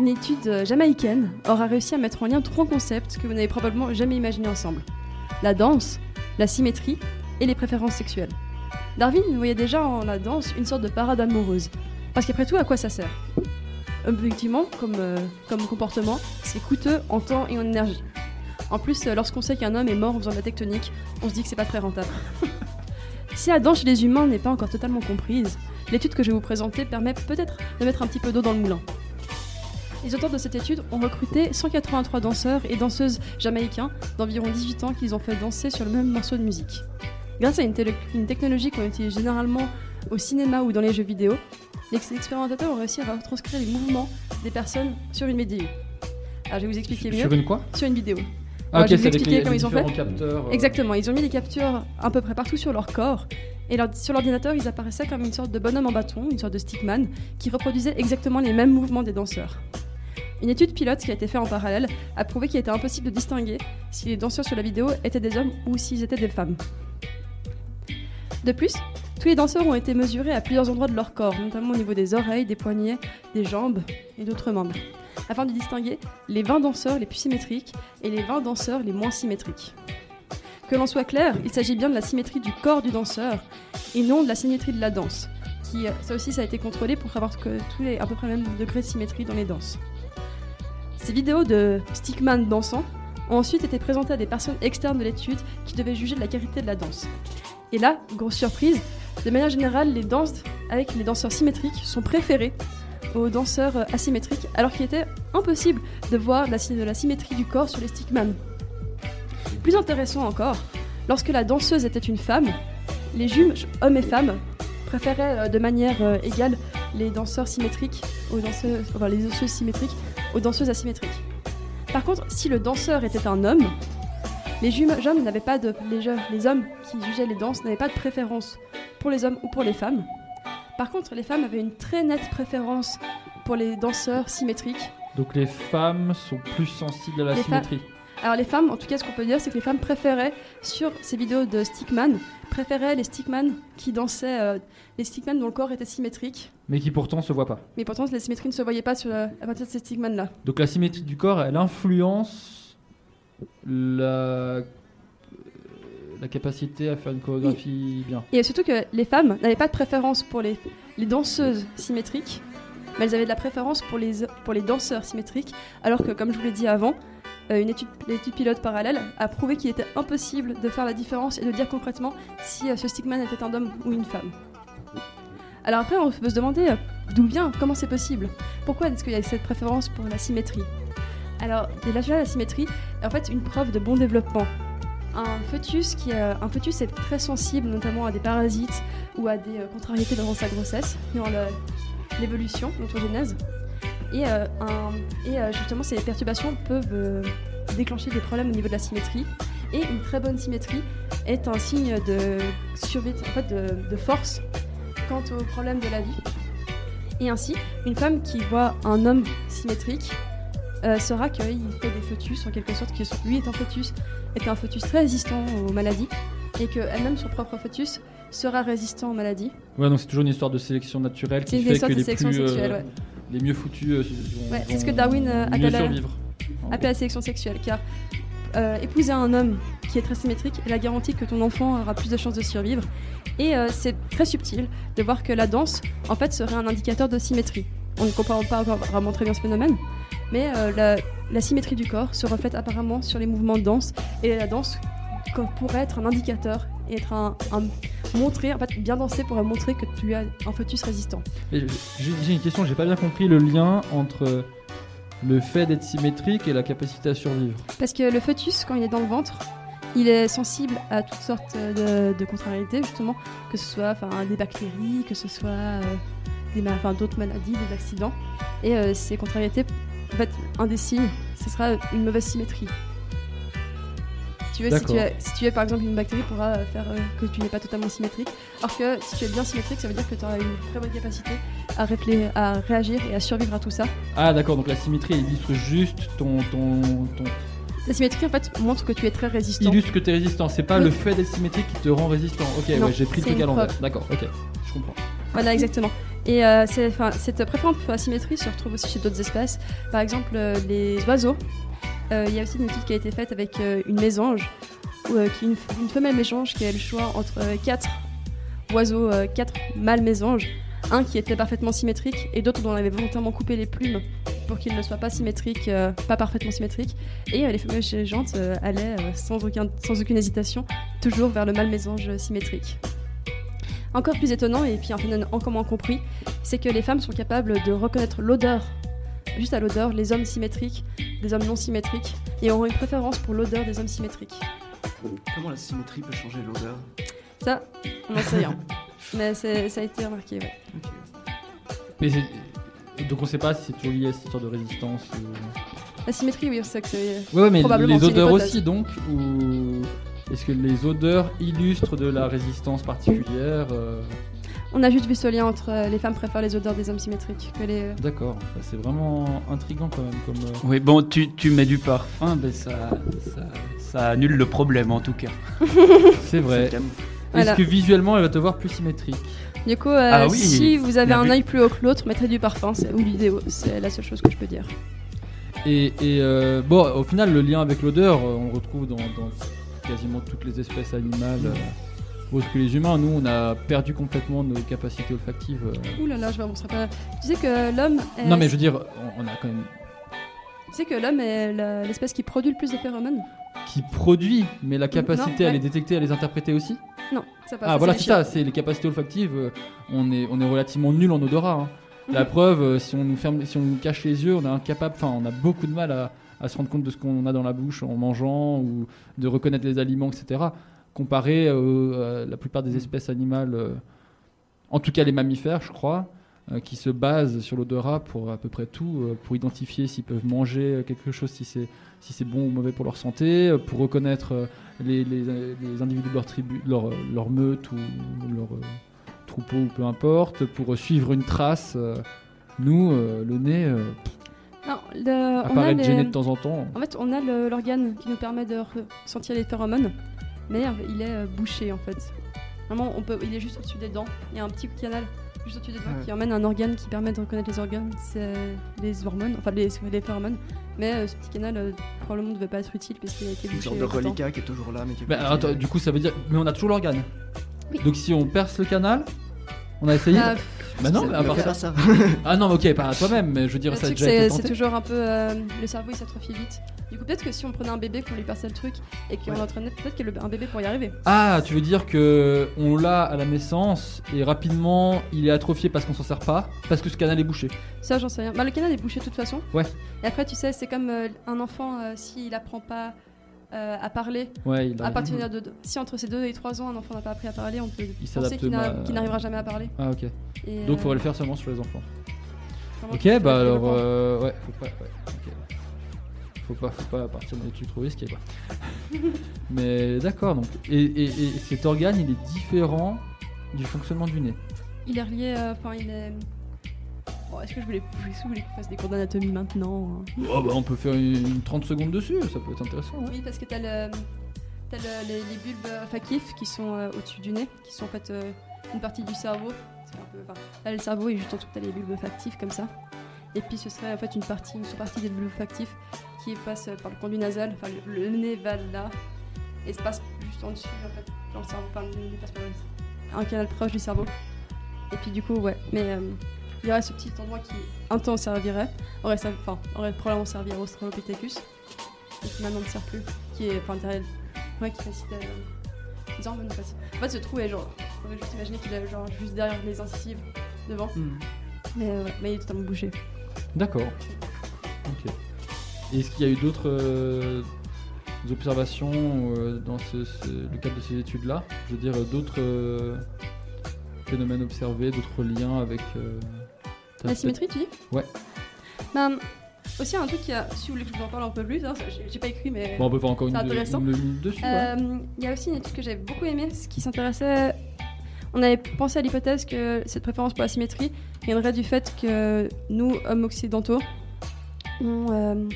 Une étude euh, jamaïcaine aura réussi à mettre en lien trois concepts que vous n'avez probablement jamais imaginés ensemble. La danse, la symétrie et les préférences sexuelles. Darwin voyait déjà en la danse une sorte de parade amoureuse. Parce qu'après tout, à quoi ça sert? Objectivement, comme, euh, comme comportement, c'est coûteux en temps et en énergie. En plus, euh, lorsqu'on sait qu'un homme est mort en faisant de la tectonique, on se dit que c'est pas très rentable. si la danse chez les humains n'est pas encore totalement comprise, l'étude que je vais vous présenter permet peut-être de mettre un petit peu d'eau dans le moulin. Les auteurs de cette étude ont recruté 183 danseurs et danseuses jamaïcains d'environ 18 ans qu'ils ont fait danser sur le même morceau de musique. Grâce à une, technologie qu'on utilise généralement au cinéma ou dans les jeux vidéo, les expérimentateurs ont réussi à retranscrire les mouvements des personnes sur une vidéo. Alors je vais vous expliquer mieux. Sur une quoi? Sur une vidéo. Ah, ok, je vais vous expliquer comment ils ont fait. Capteurs, euh. Exactement, ils ont mis des captures à peu près partout sur leur corps. Et sur l'ordinateur, ils apparaissaient comme une sorte de bonhomme en bâton, une sorte de stickman, qui reproduisait exactement les mêmes mouvements des danseurs. Une étude pilote qui a été faite en parallèle a prouvé qu'il était impossible de distinguer si les danseurs sur la vidéo étaient des hommes ou s'ils étaient des femmes. De plus, tous les danseurs ont été mesurés à plusieurs endroits de leur corps, notamment au niveau des oreilles, des poignets, des jambes et d'autres membres, afin de distinguer les 20 danseurs les plus symétriques et les 20 danseurs les moins symétriques. Que l'on soit clair, il s'agit bien de la symétrie du corps du danseur et non de la symétrie de la danse. Qui, ça aussi, ça a été contrôlé pour savoir que tous les à peu près le même degré de symétrie dans les danses. Ces vidéos de stickman dansant ont ensuite été présentées à des personnes externes de l'étude qui devaient juger de la qualité de la danse. Et là, grosse surprise, de manière générale, les danses avec les danseurs symétriques sont préférées aux danseurs euh, asymétriques, alors qu'il était impossible de voir la, symétrie du corps sur les stickman. Plus intéressant encore, lorsque la danseuse était une femme, les juges, hommes et femmes, préféraient euh, de manière euh, égale les danseurs symétriques aux danseuses, enfin, les danseuses symétriques aux danseuses asymétriques. Par contre, si le danseur était un homme, les hommes n'avaient pas de les, les hommes qui jugeaient les danses n'avaient pas de préférence pour les hommes ou pour les femmes. Par contre, les femmes avaient une très nette préférence pour les danseurs symétriques. Donc les femmes sont plus sensibles à la symétrie. Alors les femmes, en tout cas, ce qu'on peut dire, c'est que les femmes préféraient sur ces vidéos de stickman, préféraient les stickman qui dansaient, euh, les stickman dont le corps était symétrique. Mais qui pourtant se voient pas. Mais pourtant, les symétries ne se voyaient pas sur, à partir de ces stickman là. Donc la symétrie du corps, elle influence la, la capacité à faire une chorégraphie bien. Et surtout que les femmes n'avaient pas de préférence pour les, les danseuses symétriques, mais elles avaient de la préférence pour les, pour les danseurs symétriques, alors que, comme je vous l'ai dit avant, une étude, pilote parallèle a prouvé qu'il était impossible de faire la différence et de dire concrètement si euh, ce stickman était un homme ou une femme. Alors après, on peut se demander euh, d'où vient, comment c'est possible? Pourquoi est-ce qu'il y a cette préférence pour la symétrie? Alors, déjà, la symétrie est en fait une preuve de bon développement. un fœtus qui est, un fœtus est très sensible notamment à des parasites ou à des euh, contrariétés durant sa grossesse, durant l'évolution, l'ontogenèse. Et, euh, un- et euh, justement, ces perturbations peuvent euh, déclencher des problèmes au niveau de la symétrie. Et une très bonne symétrie est un signe de survie, en fait, de, de force quant aux problèmes de la vie. Et ainsi, une femme qui voit un homme symétrique saura qu'il fait des fœtus, en quelque sorte, que lui est un fœtus, est un fœtus très résistant aux maladies, et qu'elle-même, son propre fœtus, sera résistant aux maladies. Ouais, donc c'est toujours une histoire de sélection naturelle C'est qui une fait histoire que de les sélection plus, euh, sexuelle, ouais. Les mieux foutus euh, vont, Ouais, c'est ce vont que Darwin euh, mieux appelle, survivre. appelle la sélection sexuelle, car euh, épouser un homme qui est très symétrique est la garantie que ton enfant aura plus de chances de survivre. Et euh, c'est très subtil de voir que la danse, en fait, serait un indicateur de symétrie. On ne comprend pas vraiment très bien ce phénomène, mais euh, la, la symétrie du corps se reflète apparemment sur les mouvements de danse, et la danse pourrait être un indicateur et être un, un- montrer, en fait, bien danser pourrait montrer que tu as un fœtus résistant. J'ai une question, j'ai pas bien compris le lien entre le fait d'être symétrique et la capacité à survivre. Parce que le fœtus, quand il est dans le ventre, il est sensible à toutes sortes de, de contrariétés, justement, que ce soit des bactéries, que ce soit euh, ma- d'autres maladies, des accidents. Et euh, ces contrariétés, en fait, un des signes, ce sera une mauvaise symétrie. Si tu veux, si tu, es, si tu es par exemple une bactérie pourra faire euh, que tu n'es pas totalement symétrique. Alors que si tu es bien symétrique, ça veut dire que tu auras une très bonne capacité à, réflé- à réagir et à survivre à tout ça. Ah d'accord, donc la symétrie elle illustre juste ton, ton, ton... La symétrie en fait montre que tu es très résistant. illustre que t'es résistant. C'est pas Oui. le fait d'être symétrique qui te rend résistant. Ok, Non, ouais, j'ai pris le truc à l'envers. D'accord, ok, je comprends. Voilà, exactement. Et euh, cette préférence pour la symétrie se retrouve aussi chez d'autres espèces. Par exemple, euh, les oiseaux. Euh, Il y a aussi une étude qui a été faite avec euh, une mésange, euh, une, femelle mésange qui a le choix entre quatre oiseaux, quatre mâles mésanges. Un qui était parfaitement symétrique et d'autres dont on avait volontairement coupé les plumes pour qu'ils ne soient pas symétriques, euh, pas parfaitement symétriques. Et les femelles mésanges euh, allaient sans, sans aucune hésitation toujours vers le mâle mésange symétrique. Encore plus étonnant, et puis un phénomène encore moins compris, c'est que les femmes sont capables de reconnaître l'odeur, juste à l'odeur, les hommes symétriques des hommes non symétriques, et auront une préférence pour l'odeur des hommes symétriques. Comment la symétrie peut changer l'odeur? Ça, on n'en sait rien. Mais c'est- ça a été remarqué, ouais. Mais c'est- donc on sait pas si c'est toujours lié à cette histoire de résistance. ou- La symétrie, oui, c'est ça que c'est. Ouais, ouais, mais Probablement, les odeurs aussi donc ou est-ce que les odeurs illustrent de la résistance particulière euh, On a juste vu ce lien entre euh, les femmes préfèrent les odeurs des hommes symétriques que les. D'accord, Bah, c'est vraiment intriguant quand même comme. euh, Oui, bon, tu, tu mets du parfum, mais ça, ça, ça annule le problème en tout cas. C'est vrai. Voilà. Est-ce que visuellement elle va te voir plus symétrique? Du coup, euh, Ah oui, si vous avez un œil plus haut que l'autre, mettez du parfum c'est- ou l'idéo. C'est la seule chose que je peux dire. Et, et, euh, bon, au final, le lien avec l'odeur, euh, on le retrouve dans, dans quasiment toutes les espèces animales. euh, autres que les humains, nous, on a perdu complètement nos capacités olfactives. euh. Ouh là là, je m'avancerai pas. Tu sais que l'homme. est- Non, mais je veux dire, on, on a quand même Tu sais que l'homme est la- l'espèce qui produit le plus de phéromones qui produit, mais la capacité Non, à les détecter, à les interpréter aussi. Non, ça passe. Ah voilà, c'est ça, c'est les capacités olfactives. euh, on est, on est relativement nul en odorat. hein. La Mhm. preuve, euh, si on nous ferme, si on nous cache les yeux, on est incapable, enfin, on a beaucoup de mal à, à se rendre compte de ce qu'on a dans la bouche en mangeant ou de reconnaître les aliments, etc. Comparé euh, à la plupart des espèces animales, euh, en tout cas les mammifères, je crois, euh, qui se basent sur l'odorat pour à peu près tout, euh, pour identifier s'ils peuvent manger euh, quelque chose, si c'est si c'est bon ou mauvais pour leur santé, euh, pour reconnaître euh, les, les, les individus de leur tribu, leur, euh, leur meute ou leur euh, troupeau ou peu importe, pour euh, suivre une trace. euh, nous, euh, le nez, euh, Non, le- on a les- gêné de temps en temps. En fait, on a l'organe qui nous permet de sentir les phéromones, mais euh, il est euh, bouché en fait. Vraiment, on peut, il est juste au-dessus des dents. Il y a un petit canal juste au-dessus des dents Ouais. qui emmène un organe qui permet de reconnaître les organes, c'est les hormones, enfin les, les phéromones. Mais euh, ce petit canal, euh, probablement, ne devait pas être utile puisqu'il a été Une bouché. sorte de reliquat qui est toujours là, mais qui est Bah, attends, du coup, ça veut dire. Mais on a toujours l'organe. Oui. Donc si on perce le canal, on a essayé. Ah, bah non, C'est- mais à part ça. Ah non, mais ok, pas à toi-même, mais je veux dire, le ça déjà été c'est c'est toujours un peu. euh, le cerveau il s'atrophie vite. Du coup, peut-être que si on prenait un bébé qu'on lui perçait le truc et qu'on Ouais. l'entraînait, peut-être un bébé pourrait y arriver. Ah, tu veux dire que on l'a à la naissance et rapidement il est atrophié parce qu'on s'en sert pas, parce que ce canal est bouché. Ça, j'en sais rien. Bah, le canal est bouché de toute façon. Ouais. Et après, tu sais, c'est comme euh, un enfant, euh, s'il apprend pas euh, à parler. Ouais, il À partir de, de- si entre ces 2 et 3 ans, un enfant n'a pas appris à parler, on peut Il penser qu'il n'arrivera jamais à parler. Ah, ok. Et, Donc, euh, faudrait le faire seulement sur les enfants. Ok, bah alors, euh, ouais, faut pas, ouais. Faut pas, faut pas partir dans des trucs trop risqués, quoi. Mais d'accord, donc, et, et- et cet organe, il est différent du fonctionnement du nez? Il est relié, euh, enfin, il est. Bon, est-ce que je voulais, vous voulez qu'on fasse des cours d'anatomie maintenant hein Oh, bah, on peut faire une, une 30 secondes dessus, ça peut être intéressant. ouais. Oui, parce que t'as le, t'as le- les, les bulbes olfactifs qui sont euh, au-dessus du nez, qui sont en fait euh, une partie du cerveau. Un peu, enfin, là, le cerveau est juste en dessous, t'as les bulbes olfactifs comme ça. Et puis ce serait en fait une partie, une sous-partie des bulbes olfactifs qui passe par le conduit nasal. Enfin, le, le nez va là et se passe juste en dessus en fait, dans le cerveau. Enfin, le nez passe par un canal proche du cerveau. Et puis du coup, ouais. Mais euh, il y aurait ce petit endroit qui un temps servirait, aurait, enfin, aurait probablement servi à Australopithecus et qui maintenant ne sert plus, qui est enfin derrière, ouais, qui euh, les hormones facile. En fait, ce trou est genre, on peut juste imaginer qu'il est genre juste derrière les incisives devant, Hmm. mais euh, mais il est totalement bouché. D'accord. Ok. Et Est-ce qu'il y a eu d'autres euh, observations euh, dans ce- ce- le cadre de ces études-là? Je veux dire, d'autres phénomènes observés, d'autres liens avec. La symétrie, tu dis Ouais. Ben, aussi un truc qui a, si vous voulez que je vous en parle un peu plus, hein, j'ai pas écrit mais. Bon, on peut faire encore une, C'est intéressant. une minute dessus. Euh, Il y a aussi une étude que j'avais beaucoup aimée, ce qui s'intéressait. On avait pensé à l'hypothèse que cette préférence pour la symétrie viendrait du fait que nous, hommes occidentaux, on, euh,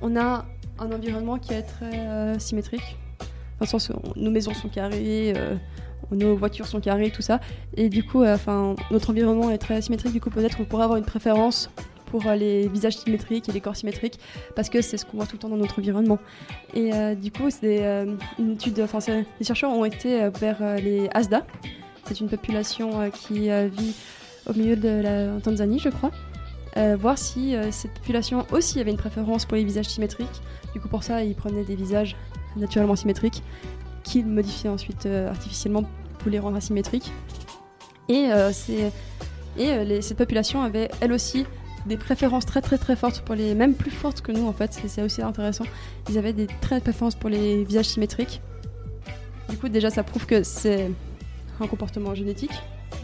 on a un environnement qui est très euh, symétrique. Dans le sens où nos maisons sont carrées, nos voitures sont carrées, tout ça. Et du coup, euh, enfin, notre environnement est très symétrique. Du coup, peut-être qu'on pourrait avoir une préférence pour euh, les visages symétriques et les corps symétriques parce que c'est ce qu'on voit tout le temps dans notre environnement. Et euh, du coup, c'est une étude. Enfin, les chercheurs ont été vers les Asda. C'est une population qui vit au milieu de la Tanzanie, je crois. Voir si cette population aussi avait une préférence pour les visages symétriques. Du coup, pour ça, ils prenaient des visages naturellement symétriques qu'ils modifiaient ensuite euh, artificiellement pour les rendre asymétriques. Et, euh, c'est- et euh, cette population avait elle aussi des préférences très très très fortes pour les même plus fortes que nous en fait. C'est- aussi intéressant. Ils avaient des très préférences pour les visages symétriques. Du coup déjà ça prouve que c'est un comportement génétique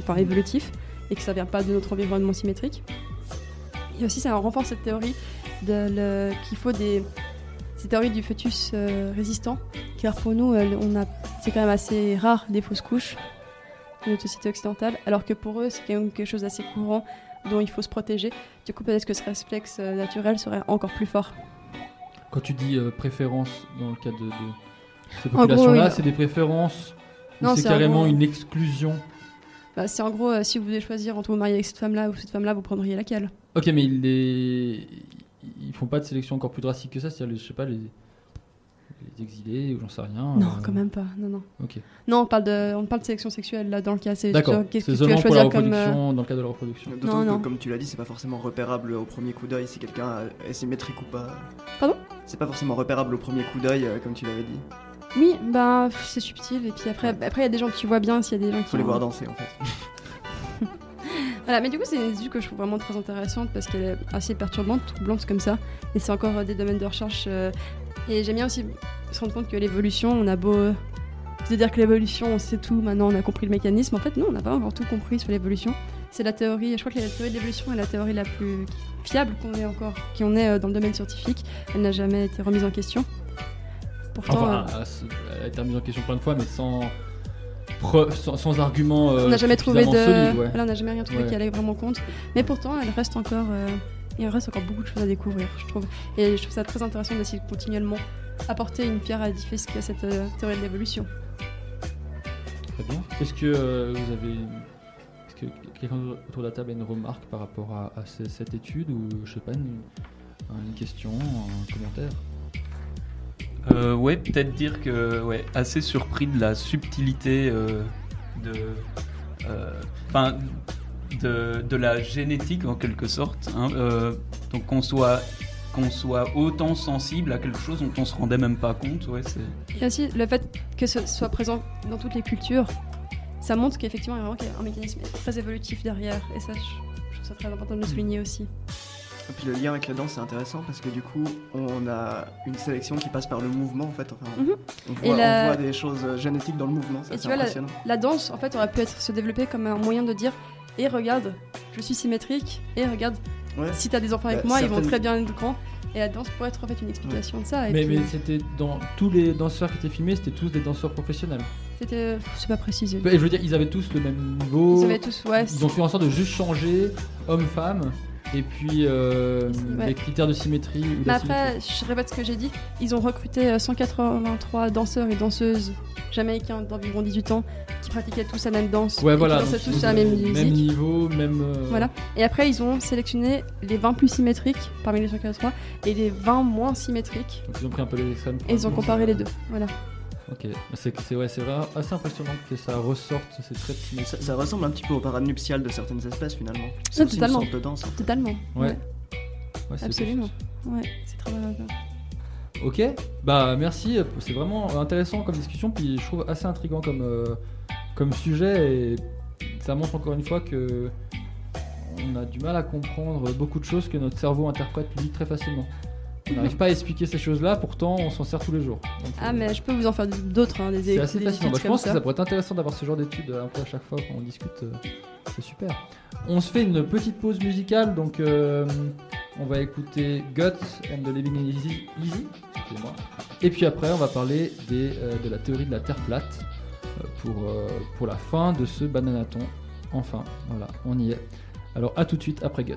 enfin évolutif et que ça vient pas de notre environnement symétrique. Et aussi ça renforce cette théorie qu'il faut des cette théorie du fœtus euh, résistant car pour nous on a c'est quand même assez rare des fausses couches dans notre société occidentale alors que pour eux c'est quand même quelque chose d'assez courant dont il faut se protéger. Du coup peut-être que ce réflexe euh, naturel serait encore plus fort. Quand tu dis euh, préférence dans le cadre de, de ces populations-là, il- c'est des préférences ou Non, c'est c'est en carrément gros- une exclusion? Bah, c'est en gros, euh, si vous devez choisir entre vous marier avec cette femme-là ou cette femme-là, vous prendriez laquelle? Ok, mais ils, les... ils font pas de sélection encore plus drastique que ça, c'est-à-dire, les- je sais pas, les, les exilés ou j'en sais rien. Non, euh, quand même pas. Non, non. Ok. Non, on parle de, on parle de sélection sexuelle là dans le cas. C'est qu'est-ce c'est que tu vas seulement pour la choisir comme. euh, reproduction, dans le cadre de la reproduction. D'autant Non, que, non. comme tu l'as dit, c'est pas forcément repérable au premier coup d'œil si quelqu'un est symétrique ou pas. Pardon? C'est pas forcément repérable au premier coup d'œil, euh, comme tu l'avais dit. Oui, bah c'est subtil. Et puis après, après il y a des gens que tu vois bien, s'il y a des gens qui. Faut les voir danser en fait. Voilà, mais du coup, c'est une étude que je trouve vraiment très intéressante parce qu'elle est assez perturbante, troublante comme ça. Et c'est encore euh, des domaines de recherche. euh, Et j'aime bien aussi se rendre compte que l'évolution, on a beau euh, se dire que l'évolution, on sait tout, maintenant on a compris le mécanisme. En fait, non, on n'a pas encore tout compris sur l'évolution. C'est la théorie, je crois que la théorie de l'évolution est la théorie la plus fiable qu'on ait encore, qu'on ait euh, dans le domaine scientifique. Elle n'a jamais été remise en question. Pourtant, Enfin, euh, elle a été remise en question plein de fois, mais sans preuve, sans, sans argument. euh, on n'a jamais trouvé de. suffisamment solide, ouais. Voilà, on n'a jamais rien trouvé Ouais. qui allait vraiment compte. Mais pourtant, elle reste encore. euh, Il reste encore beaucoup de choses à découvrir, je trouve. Et je trouve ça très intéressant d'essayer de continuellement apporter une pierre à l'édifice qu'est cette euh, théorie de l'évolution. Très bien. Est-ce que euh, vous avez. Est-ce que quelqu'un autour de la table a une remarque par rapport à, à ce- cette étude ou je sais pas, une, une question, un commentaire? Euh, ouais, peut-être dire que ouais, assez surpris de la subtilité euh, de, euh, de, de la génétique en quelque sorte. hein, euh, donc qu'on soit qu'on soit autant sensible à quelque chose dont on se rendait même pas compte. Ouais, Et aussi, le fait que ce soit présent dans toutes les cultures, ça montre qu'effectivement, il y a vraiment un mécanisme très évolutif derrière. Et ça, je trouve ça très important de le souligner aussi. Et puis le lien avec la danse c'est intéressant parce que du coup on a une sélection qui passe par le mouvement en fait. Enfin, Mhm. on, Et voit, la- on voit des choses euh, génétiques dans le mouvement, ça Et tu vois, la, impressionnant. la danse, en fait, aurait pu être se développer comme un moyen de dire Et regarde, je suis symétrique, et regarde, Ouais. si t'as des enfants avec Bah, moi, ils vont très bien être grands. Et la danse pourrait être en fait une explication de ça. Et Mais, puis, mais c'était dans tous les danseurs qui étaient filmés, c'était tous des danseurs professionnels. c'était. C'est pas précisé. Et je veux dire, ils avaient tous le même niveau. Ils avaient tous, ouais. Ils ont fait en sorte de juste changer homme-femme. Et puis euh, Ouais. les critères de symétrie. Ou Mais après, je répète ce que j'ai dit, ils ont recruté euh, 183 danseurs et danseuses jamaïcains d'environ 18 ans qui pratiquaient tous la même danse. Ouais, et voilà. Qui dansaient tous la même musique. Même niveau, même. euh, Voilà. Et après, ils ont sélectionné les 20 plus symétriques parmi les 183 et les 20 moins symétriques. Donc ils ont pris un peu les extrêmes. Et ils ont comparé les deux. Voilà. Ok, c'est c'est ouais, c'est vraiment assez impressionnant que ça ressorte ces traits de symétrie. Ça, ça ressemble un petit peu au parade nuptial de certaines espèces finalement. Ouais, C'est aussi totalement. une sorte de danse. en fait. Totalement. Ouais. Ouais, c'est Absolument. Ouais, c'est très bien. Ok, bah merci, c'est vraiment intéressant comme discussion, puis je trouve assez intriguant comme, euh, comme sujet, et ça montre encore une fois que on a du mal à comprendre beaucoup de choses que notre cerveau interprète lui très facilement. On n'arrive pas à expliquer ces choses-là, pourtant on s'en sert tous les jours. Donc, Ah, euh, mais je peux vous en faire d'autres, hein, des c'est assez fascinant. Bah, je pense que ça. pourrait être intéressant d'avoir ce genre d'études euh, un peu à chaque fois quand on discute. euh, C'est super. On se fait une petite pause musicale, donc euh, on va écouter Guts and the Living Easy. Easy excusez-moi. Et puis après, on va parler des, euh, de la théorie de la Terre plate euh, pour, euh, pour la fin de ce bananaton. Enfin, voilà, on y est. Alors à tout de suite après Guts.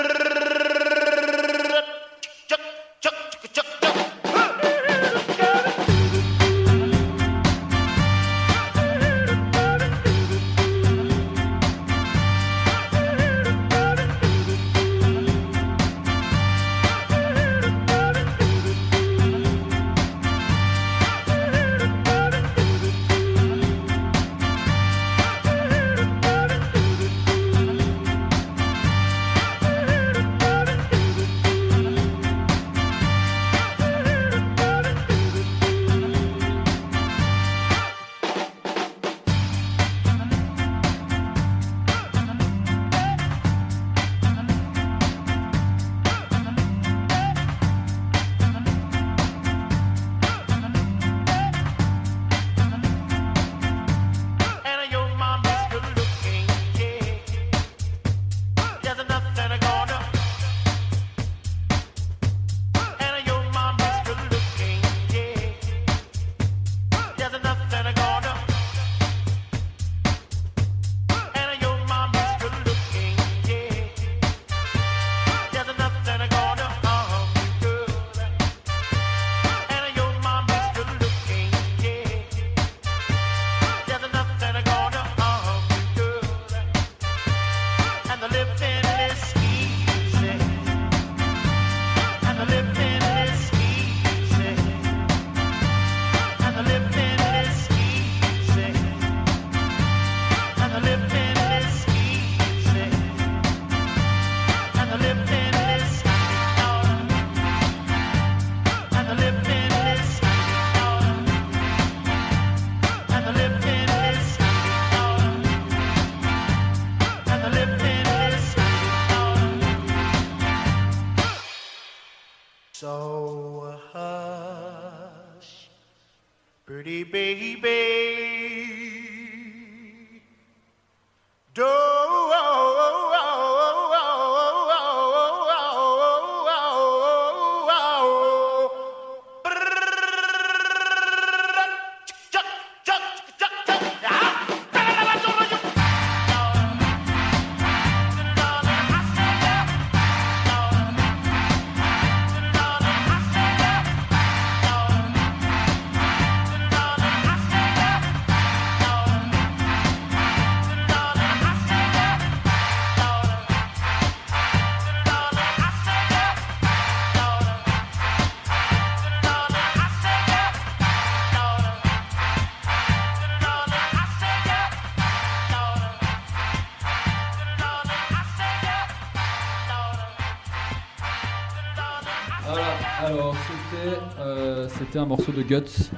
un morceau de Guts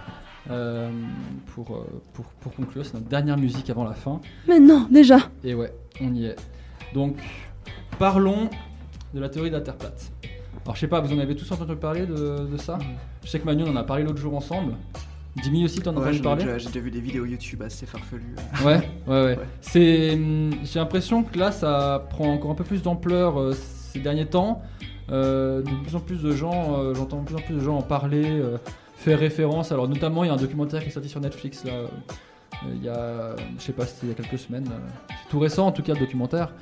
euh, pour, euh, pour, pour conclure. C'est notre dernière musique avant la fin. Mais non, déjà. Et ouais, on y est. Donc, parlons de la théorie de la Terre plate. Alors, je sais pas, vous en avez tous entendu parler de, de ça? Je sais que Manu, on en a parlé l'autre jour ensemble. Jimmy aussi, t'en as Ouais, entendu parler? J'ai déjà vu des vidéos YouTube assez farfelues. Ouais, ouais, ouais. Ouais. C'est, hum, j'ai l'impression que là, ça prend encore un peu plus d'ampleur euh, ces derniers temps. Euh, de plus en plus de gens, euh, j'entends de plus en plus de gens en parler, faire référence. Alors notamment, il y a un documentaire qui est sorti sur Netflix là. euh, Il y a, je sais pas, c'était il y a quelques semaines. euh, tout récent en tout cas le documentaire.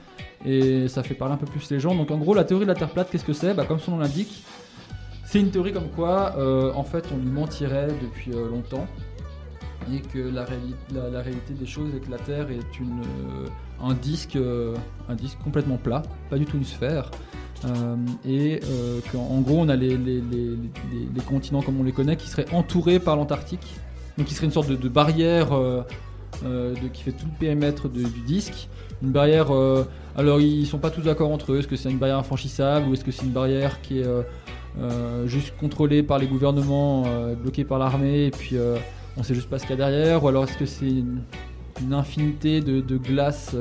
Et ça fait parler un peu plus les gens. Donc en gros, la théorie de la Terre plate, qu'est-ce que c'est? Bah, Comme son nom l'indique, c'est une théorie comme quoi, euh, en fait, on nous mentirait depuis longtemps et que la, réali- la- la réalité des choses est que la Terre est une, un, disque, un disque complètement plat, pas du tout une sphère. Euh, et euh, qu'en en gros, on a les, les- les- continents comme on les connaît qui seraient entourés par l'Antarctique, donc qui serait une sorte de, barrière euh, qui fait tout le périmètre du disque. Une barrière. alors, ils sont pas tous d'accord entre eux. Est-ce que c'est une barrière infranchissable ou est-ce que c'est une barrière qui est juste contrôlée par les gouvernements, bloquée par l'armée, et puis on sait juste pas ce qu'il y a derrière, ou alors est-ce que c'est une, une infinité de, glace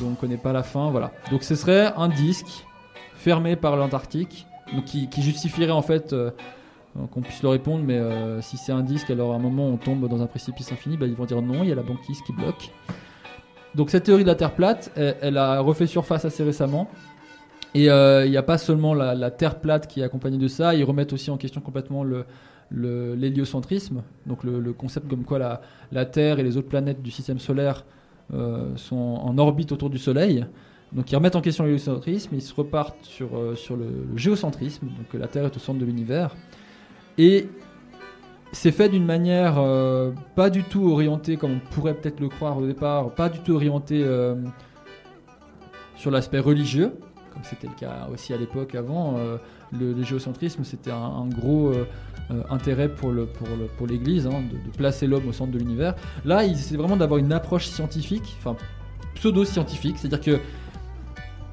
dont on connaît pas la fin, voilà. Donc ce serait un disque fermé par l'Antarctique, qui, justifierait en fait euh, qu'on puisse le répondre, mais euh, si c'est un disque, alors à un moment on tombe dans un précipice infini, bah, ils vont dire non, il y a la banquise qui bloque. Donc cette théorie de la Terre plate, elle, a refait surface assez récemment. Et euh, il n'y a pas seulement la, Terre plate qui est accompagnée de ça, ils remettent aussi en question complètement l'héliocentrisme, donc le, concept comme quoi la, Terre et les autres planètes du système solaire sont en orbite autour du Soleil. Donc ils remettent en question l'héliocentrisme, ils se repartent sur, euh, sur le, géocentrisme, donc la Terre est au centre de l'univers. Et c'est fait d'une manière euh, pas du tout orientée comme on pourrait peut-être le croire au départ, pas du tout orientée euh, sur l'aspect religieux, comme c'était le cas aussi à l'époque avant. euh, le, géocentrisme, c'était un gros euh, intérêt pour le- pour le- pour l'Église, hein, de, placer l'homme au centre de l'univers. Là, il- c'est vraiment d'avoir une approche scientifique, enfin pseudo-scientifique, c'est-à-dire que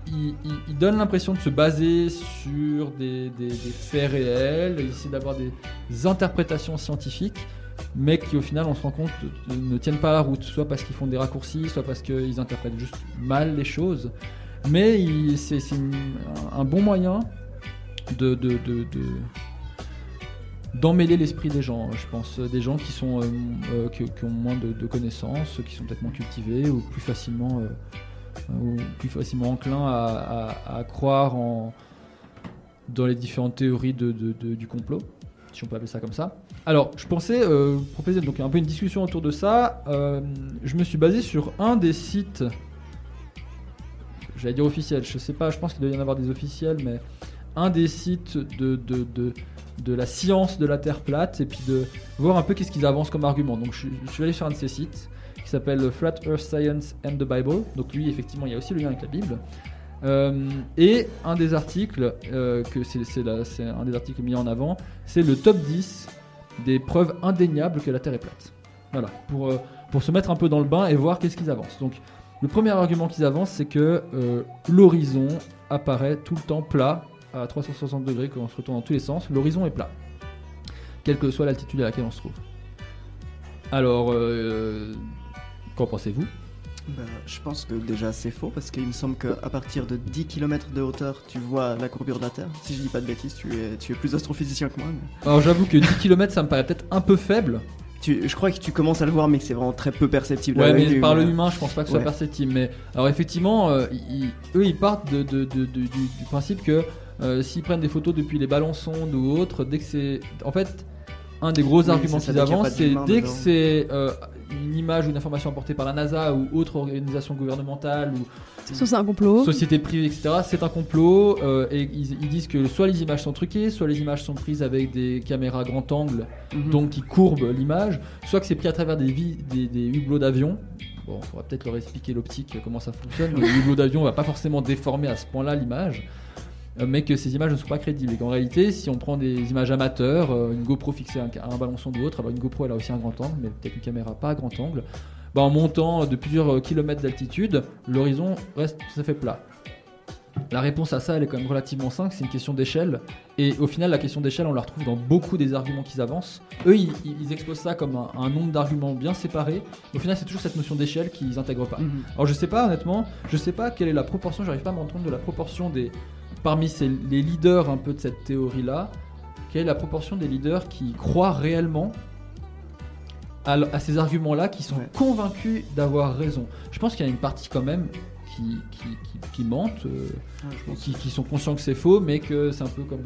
il, il- il donne l'impression de se baser sur des, faits réels, il essaie d'avoir des interprétations scientifiques, mais qui au final on se rend compte ne tiennent pas la route, soit parce qu'ils font des raccourcis, soit parce qu'ils interprètent juste mal les choses. Mais c'est un, bon moyen de- d'emmêler l'esprit des gens, je pense, des gens qui sont euh, euh, qui, ont moins de, connaissances, qui sont peut-être moins cultivés ou plus facilement euh, ou plus facilement enclins à, croire en dans les différentes théories du complot, si on peut appeler ça comme ça. Alors, je pensais euh, proposer donc un peu une discussion autour de ça. Euh, je me suis basé sur un des sites, j'allais dire officiel, je sais pas, je pense qu'il doit y en avoir des officiels, mais un des sites de, de, la science de la Terre plate et puis de voir un peu qu'est-ce qu'ils avancent comme argument. Donc, je, suis allé sur un de ces sites qui s'appelle Flat Earth Science and the Bible. Donc, lui, effectivement, il y a aussi le lien avec la Bible. Euh, et un des articles, euh, c'est un des articles mis en avant, c'est le top 10 des preuves indéniables que la Terre est plate. Voilà, pour, euh, pour se mettre un peu dans le bain et voir qu'est-ce qu'ils avancent. Donc, le premier argument qu'ils avancent, c'est que l'horizon apparaît tout le temps plat à 360 degrés, quand on se retourne dans tous les sens. L'horizon est plat, quelle que soit l'altitude à laquelle on se trouve. Alors, euh, qu'en pensez-vous? Bah, je pense que déjà c'est faux parce qu'il me semble qu'à partir de 10 km de hauteur, tu vois la courbure de la Terre. Si je dis pas de bêtises, tu es, tu es plus astrophysicien que moi. mais- Alors, j'avoue que 10 km, ça me paraît peut-être un peu faible. Tu- je crois que tu commences à le voir, mais que c'est vraiment très peu perceptible. Ouais, l'œil mais par mais- le humain, je pense pas que ce soit perceptible. Mais alors, effectivement, euh, ils- eux, ils partent de, de- de- de- du, du principe que euh, s'ils prennent des photos depuis les ballons sondes ou autres, dès que c'est. En fait, un des gros Oui, arguments qu'ils avancent, c'est dès que c'est euh, une image ou une information apportée par la NASA ou autre organisation gouvernementale ou Soit c'est un complot. société privée, etc. C'est un complot euh, et ils, ils disent que soit les images sont truquées, soit les images sont prises avec des caméras grand angle, Mhm. donc qui courbent l'image, soit que c'est pris à travers des, vi- des, des hublots d'avion. Bon, il faudra peut-être leur expliquer l'optique, comment ça fonctionne. mais le hublot d'avion va pas forcément déformer à ce point-là l'image. Euh, Mais que ces images ne sont pas crédibles. Et qu'en réalité, si on prend des images amateurs, euh, une GoPro fixée à un, son ou autre, alors une GoPro elle a aussi un grand angle, mais peut-être une caméra pas à grand angle, bah, en montant de plusieurs euh, kilomètres d'altitude, l'horizon reste tout à fait plat. La réponse à ça, elle est quand même relativement simple, c'est une question d'échelle. Et au final, la question d'échelle, on la retrouve dans beaucoup des arguments qu'ils avancent. Eux, ils, ils exposent ça comme un, un nombre d'arguments bien séparés. Au final, c'est toujours cette notion d'échelle qu'ils intègrent pas. Mhm. Alors, je sais pas, honnêtement, je sais pas quelle est la proportion, j'arrive pas à me rendre compte de la proportion des. Parmi ces, les leaders un peu de cette théorie-là, quelle est la proportion des leaders qui croient réellement à, ces arguments-là, qui sont Ouais. convaincus d'avoir raison? Je pense qu'il y a une partie quand même qui, qui, qui, qui mentent. euh, qui sont conscients que c'est faux, mais que c'est un peu comme.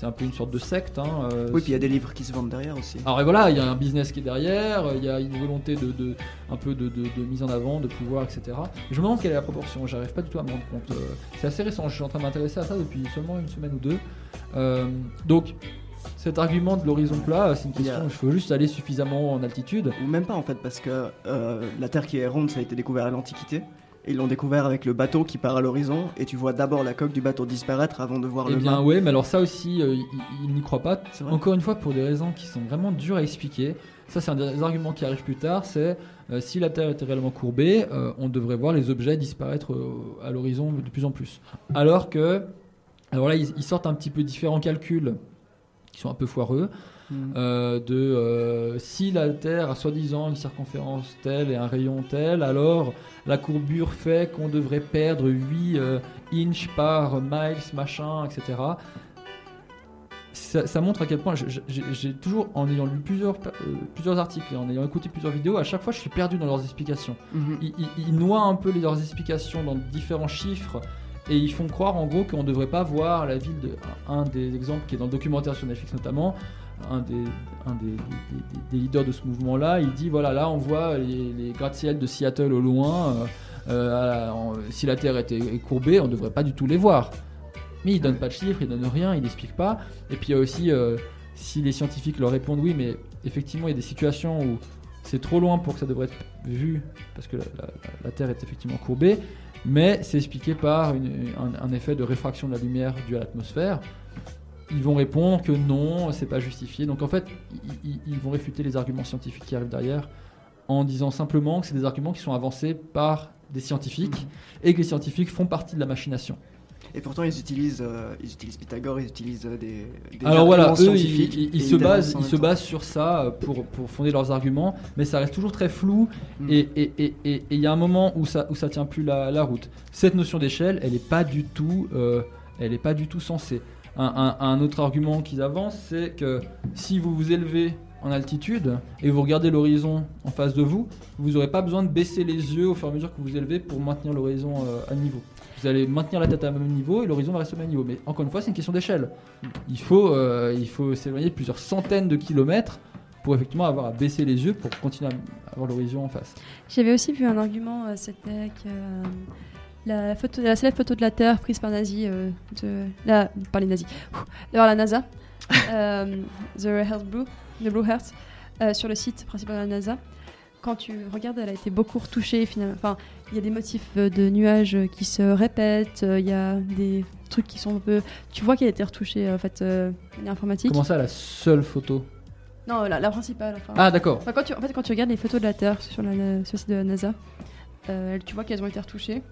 C'est un peu une sorte de secte. Hein, euh, Oui, puis il y a des livres qui se vendent derrière aussi. Alors et voilà, il y a un business qui est derrière, il y a une volonté de, de- un peu de, de- de mise en avant, de pouvoir, etc. Je me demande quelle est la proportion, j'arrive pas du tout à me rendre compte. Euh, C'est assez récent, je suis en train de m'intéresser à ça depuis seulement une semaine ou deux. Euh, donc cet argument de l'horizon plat, c'est une question, il faut juste aller suffisamment en altitude. Ou même pas en fait, parce que euh, la Terre qui est ronde, ça a été découvert à l'Antiquité. Et ils l'ont découvert avec le bateau qui part à l'horizon, et tu vois d'abord la coque du bateau disparaître avant de voir Eh le bien mât. ouais, mais alors ça aussi, euh, ils n'y croient pas. Encore une fois, pour des raisons qui sont vraiment dures à expliquer. Ça, c'est un des arguments qui arrive plus tard. C'est euh, si la Terre était réellement courbée, euh, on devrait voir les objets disparaître à l'horizon de plus en plus. Alors que, alors là, ils, ils sortent un petit peu différents calculs qui sont un peu foireux. Mhm. euh, de euh, si la Terre a soi-disant une circonférence telle et un rayon tel, alors la courbure fait qu'on devrait perdre 8 euh, inches par miles, machin, etc. Ça, ça montre à quel point j'ai toujours, en ayant lu plusieurs, euh, plusieurs articles et en ayant écouté plusieurs vidéos, à chaque fois je suis perdu dans leurs explications. Mhm. Ils, ils- ils noient un peu leurs explications dans différents chiffres et ils font croire en gros qu'on ne devrait pas voir la ville de un des exemples qui est dans le documentaire sur Netflix notamment un des, leaders de ce mouvement là il dit voilà là on voit les, gratte-ciel de Seattle au loin euh, euh, si la terre était courbée on ne devrait pas du tout les voir. Mais il donne pas de chiffres il donne rien il n'explique pas. Et puis il y a aussi euh, si les scientifiques leur répondent oui mais effectivement il y a des situations où c'est trop loin pour que ça devrait être vu parce que la, Terre est effectivement courbée, mais c'est expliqué par un, effet de réfraction de la lumière dû à l'atmosphère. Ils vont répondre que non, c'est pas justifié. Donc en fait, ils, vont réfuter les arguments scientifiques qui arrivent derrière en disant simplement que c'est des arguments qui sont avancés par des scientifiques et que les scientifiques font partie de la machination. Et pourtant, ils utilisent, euh, ils utilisent Pythagore, ils utilisent euh, des, des Alors voilà, eux, ils, scientifiques ils- ils et se basent, en ils se basent sur ça euh, pour, pour fonder leurs arguments, mais ça reste toujours très flou Mm. et et- et- et- et il y a un moment où ça, où ça tient plus la, la route. Cette notion d'échelle, elle n'est pas du tout, euh, elle est pas du tout sensée. Un, autre argument qu'ils avancent, c'est que si vous vous élevez en altitude et vous regardez l'horizon en face de vous, vous n'aurez pas besoin de baisser les yeux au fur et à mesure que vous élevez pour maintenir l'horizon euh, à niveau. Vous allez maintenir la tête à même niveau et l'horizon va rester au même niveau. Mais encore une fois, c'est une question d'échelle. Il faut, euh, faut s'éloigner plusieurs centaines de kilomètres pour effectivement avoir à baisser les yeux pour continuer à avoir l'horizon en face. J'avais aussi vu un argument, euh, c'était que la, photo, la célèbre photo de la Terre prise par, nazi, euh, de, la, par les nazis, par la NASA, euh, The Earth Blue, The Blue Earth, euh, sur le site principal de la NASA. Quand tu regardes, elle a été beaucoup retouchée finalement. Enfin, il y a des motifs euh, de nuages qui se répètent, il y a des trucs qui sont un peu. Tu vois qu'elle a été retouchée en fait, informatique. Comment ça, la seule photo? Non, la, la principale. Enfin, Ah, d'accord. Enfin, quand tu, en fait, quand tu regardes les photos de la Terre sur, la, la- sur le site de la NASA, tu vois qu'elles ont été retouchées.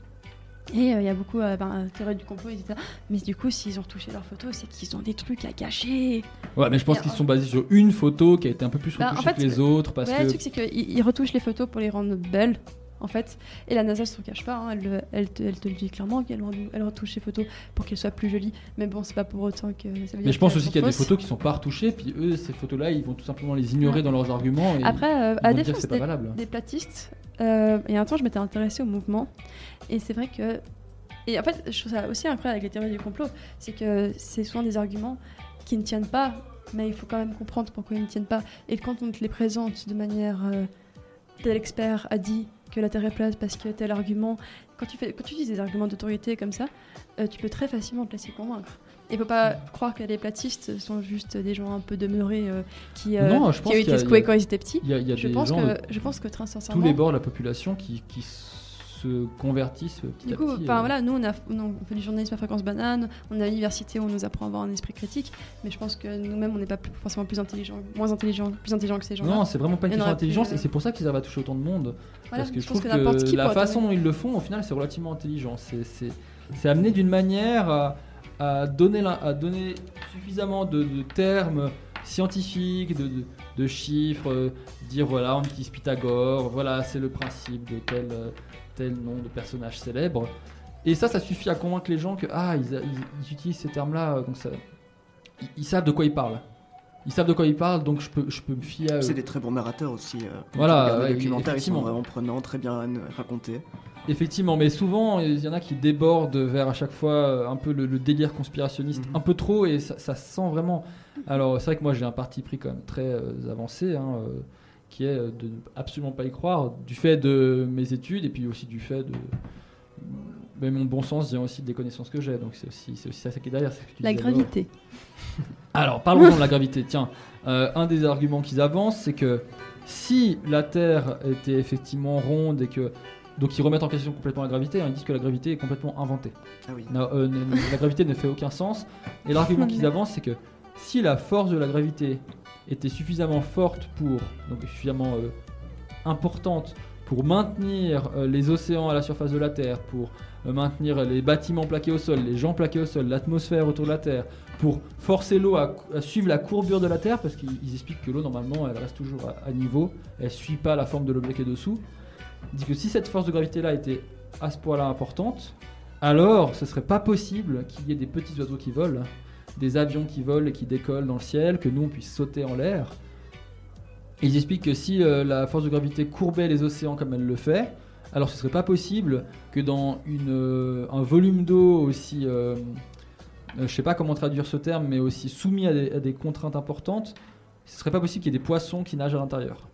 Et euh, il y a beaucoup euh, ben, euh, théories du complot, etc. Mais du coup, s'ils ont retouché leurs photos, c'est qu'ils ont des trucs à cacher. Ouais, mais je pense qu'ils euh, sont basés sur une photo qui a été un peu plus Bah, en retouchée fait, que les autres parce ouais, que le truc, c'est qu'ils ils retouchent les photos pour les rendre belles, en fait. Et la NASA ne se cache pas, hein, elle, le- elle, te, elle te le dit clairement qu'elle elle retouche les photos pour qu'elles soient plus jolies. Mais bon, c'est pas pour autant que ça veut dire Mais je pense aussi qu'il y a des photos qui sont pas retouchées, puis eux, ces photos-là, ils vont tout simplement les ignorer Ouais. dans leurs arguments. Et Après, euh, à que défense c'est pas des, valable. des platistes, euh, il y a un temps, je m'étais intéressée au mouvement. Et c'est vrai que. Et en fait, je trouve ça aussi incroyable avec les théories du complot. C'est que c'est souvent des arguments qui ne tiennent pas, mais il faut quand même comprendre pourquoi ils ne tiennent pas. Et quand on te les présente de manière. euh, tel expert a dit que la Terre est plate parce que tel argument. Quand tu, fais, quand tu utilises des arguments d'autorité comme ça, euh, tu peux très facilement te laisser convaincre. Il faut pas croire que les platistes sont juste des gens un peu demeurés euh, qui, euh, Non, je qui pense ont été secoués quand ils étaient petits. Il y a, y a Je des pense, gens que, je pense que très sincèrement. tous les bords de la population qui, qui se convertissent petit Du à coup, petit. enfin, euh. voilà, nous on, a, on a- fait du journalisme à fréquence banane, on est à l'université où on nous apprend à avoir un esprit critique, mais je pense que nous-mêmes on n'est pas plus- forcément plus intelligents, moins intelligents, plus intelligents que ces gens-là. Non, c'est vraiment pas une question plus, d'intelligence euh, et c'est pour ça qu'ils arrivent à toucher autant de monde. Voilà, parce que je, trouve que n'importe que, qui la façon dont ils le font, au final, c'est relativement intelligent. C'est, amené d'une manière à, à donner, la- à donner suffisamment de, de termes scientifiques, de, de- de chiffres, euh, dire voilà, on utilise Pythagore, voilà, c'est le principe de tel, euh, tel nom de personnage célèbre. Et ça, ça suffit à convaincre les gens que ah, ils, ils- ils utilisent ces termes-là, euh, donc ça, ils, ils savent de quoi ils parlent. Ils savent de quoi ils parlent, donc je peux, je peux me fier à. C'est des très bons narrateurs aussi. euh, Voilà, ouais, les documentaires, ils sont vraiment prenants, très bien euh, racontés. Effectivement, mais souvent il y en a qui débordent vers à chaque fois euh, un peu le, le délire conspirationniste, Mhm. un peu trop, et ça, ça se sent vraiment. Alors c'est vrai que moi j'ai un parti pris quand même très euh, avancé, hein, euh, qui est euh, de ne absolument pas y croire, du fait de mes études et puis aussi du fait de. Mais mon bon sens vient aussi des connaissances que j'ai, donc c'est aussi, c'est aussi ça qui est derrière. La gravité. Alors, parlons de la gravité. Tiens, euh, un des arguments qu'ils avancent, c'est que si la Terre était effectivement ronde et que. Donc, ils remettent en question complètement la gravité. hein, ils disent que la gravité est complètement inventée. Ah oui. Non, euh, la gravité ne fait aucun sens. Et l'argument qu'ils avancent, c'est que si la force de la gravité était suffisamment forte pour. Donc, suffisamment euh, importante pour maintenir euh, les océans à la surface de la Terre, pour euh, maintenir les bâtiments plaqués au sol, les gens plaqués au sol, l'atmosphère autour de la Terre, pour forcer l'eau à, suivre la courbure de la Terre, parce qu'ils ils expliquent que l'eau, normalement, elle reste toujours à, niveau, elle suit pas la forme de l'objet qui est dessous. Disent que si cette force de gravité-là était à ce point-là importante, alors ce serait pas possible qu'il y ait des petits oiseaux qui volent, des avions qui volent et qui décollent dans le ciel, que nous on puisse sauter en l'air. Ils expliquent que si euh, la force de gravité courbait les océans comme elle le fait, alors ce serait pas possible que dans euh, un volume d'eau aussi, euh, euh, je sais pas comment traduire ce terme, mais aussi soumis à des, à des contraintes importantes, ce serait pas possible qu'il y ait des poissons qui nagent à l'intérieur.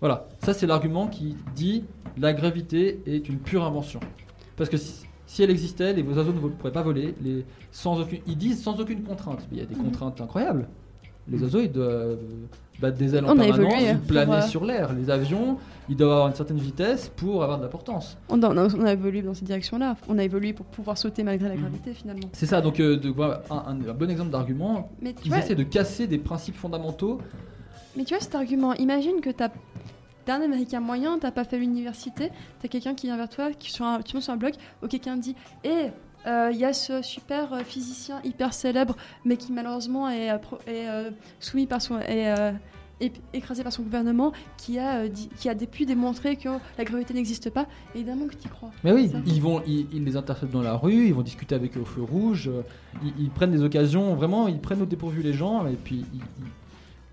Voilà, ça c'est l'argument qui dit la gravité est une pure invention. Parce que si, si elle existait, les oiseaux ne pourraient pas voler. Les, sans aucune, ils disent sans aucune contrainte. Mais il y a des Mhm. contraintes incroyables. Les oiseaux, ils doivent battre des ailes en On permanence, évolué, planer pour, euh, sur l'air. Les avions, ils doivent avoir une certaine vitesse pour avoir de la portance. On a, on évolué dans cette direction-là. On a évolué pour pouvoir sauter malgré la Mhm. gravité finalement. C'est ça, donc euh, de, un, un- un bon exemple d'argument. Tu Ils vois, essaient de casser des principes fondamentaux. Mais tu vois cet argument, imagine que t'as t'es un américain moyen, t'as pas fait l'université, t'as quelqu'un qui vient vers toi, qui sur un, tu montes sur un blog, où quelqu'un dit Hé, il y a ce super euh, physicien hyper célèbre, mais qui malheureusement est, euh, est, euh, soumis par son. est, euh, écrasé par son gouvernement, qui a, euh, dit- qui a dé- pu démontrer que la gravité n'existe pas, évidemment que tu crois. Mais oui, ils, vont, ils, ils les interceptent dans la rue, ils vont discuter avec eux au feu rouge, euh, ils, ils prennent des occasions, vraiment, ils prennent au dépourvu les gens, et puis ils,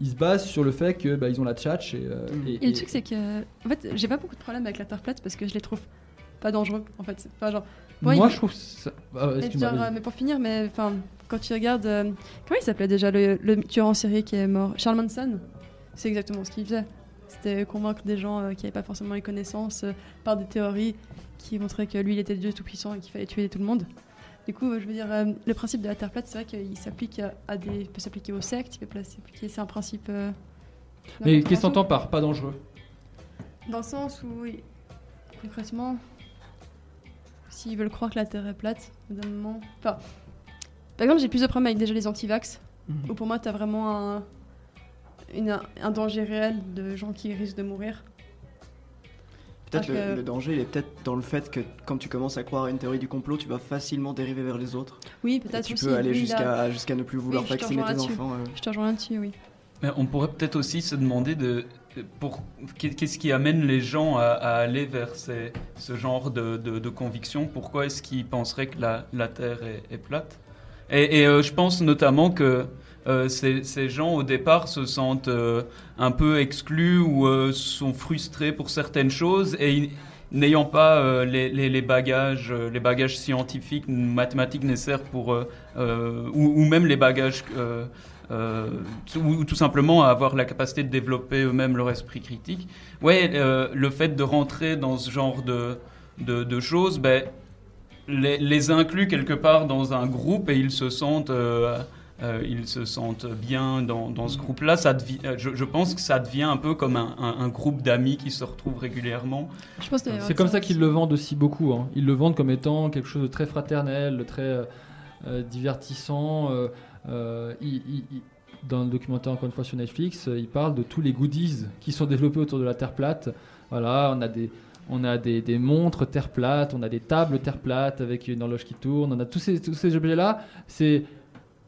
ils- se basent sur le fait que bah, ils ont la tchatch. Et, euh, Mm. et- Et le et- truc, c'est que. En fait, j'ai pas beaucoup de problèmes avec la Terre plate parce que je les trouve pas dangereux, en fait. C'est pas genre. Moi, il- je trouve ça. ah, genre, euh, mais pour finir, mais enfin, quand tu regardes, euh, comment il s'appelait déjà le, le tueur en série qui est mort, Charles Manson? C'est exactement ce qu'il faisait. C'était convaincre des gens euh, qui n'avaient pas forcément les connaissances euh, par des théories qui montraient que lui, il était Dieu tout puissant et qu'il fallait tuer tout le monde. Du coup, je veux dire, euh, le principe de la Terre plate, c'est vrai qu'il s'applique à, à des, il peut s'appliquer aux sectes, il peut s'appliquer, c'est un principe. euh, Mais qu'est-ce qu'on entend par pas dangereux Dans le sens où, oui, concrètement, s'ils veulent croire que la Terre est plate, moment. Enfin, par exemple, j'ai plus de problèmes avec déjà les antivax, Mhm. où pour moi, tu as vraiment un, une- un danger réel de gens qui risquent de mourir. Peut-être Ah, le, que- le danger, il est peut-être dans le fait que quand tu commences à croire à une théorie du complot, tu vas facilement dériver vers les autres. Oui, peut-être tu aussi. peux aller oui, jusqu'à ne plus vouloir Oui, vacciner tes enfants. euh. Je te rejoins là-dessus, oui. Mais on pourrait peut-être aussi se demander de, pour qu'est-ce qui amène les gens à, à aller vers ces- ce genre de, de, de conviction? Pourquoi est-ce qu'ils penseraient que la, la Terre est, est plate? Et, et, euh, je pense notamment que euh, ces, gens au départ se sentent euh, un peu exclus ou euh, sont frustrés pour certaines choses et n'ayant pas les, bagages, les bagages scientifiques, mathématiques nécessaires pour ou, même les bagages ou tout simplement avoir la capacité de développer eux-mêmes leur esprit critique. Ouais, le fait de rentrer dans ce genre de, de, choses, ben, les, inclut quelque part dans un groupe et ils se sentent, euh, ils se sentent bien dans, dans ce groupe-là. Ça devi- euh, je, je pense que ça devient un peu comme un, un- un groupe d'amis qui se retrouvent régulièrement. Avoir C'est comme ça qu'ils le vendent aussi beaucoup. hein. Ils le vendent comme étant quelque chose de très fraternel, de très euh, euh, divertissant. euh, euh, il- il- il- dans le documentaire, encore une fois, sur Netflix, euh, il parle de tous les goodies qui sont développés autour de la Terre plate. Voilà, on a des, on a des, des montres terre plate, on a des tables terre plate avec une horloge qui tourne, on a tous ces, tous ces objets-là. C'est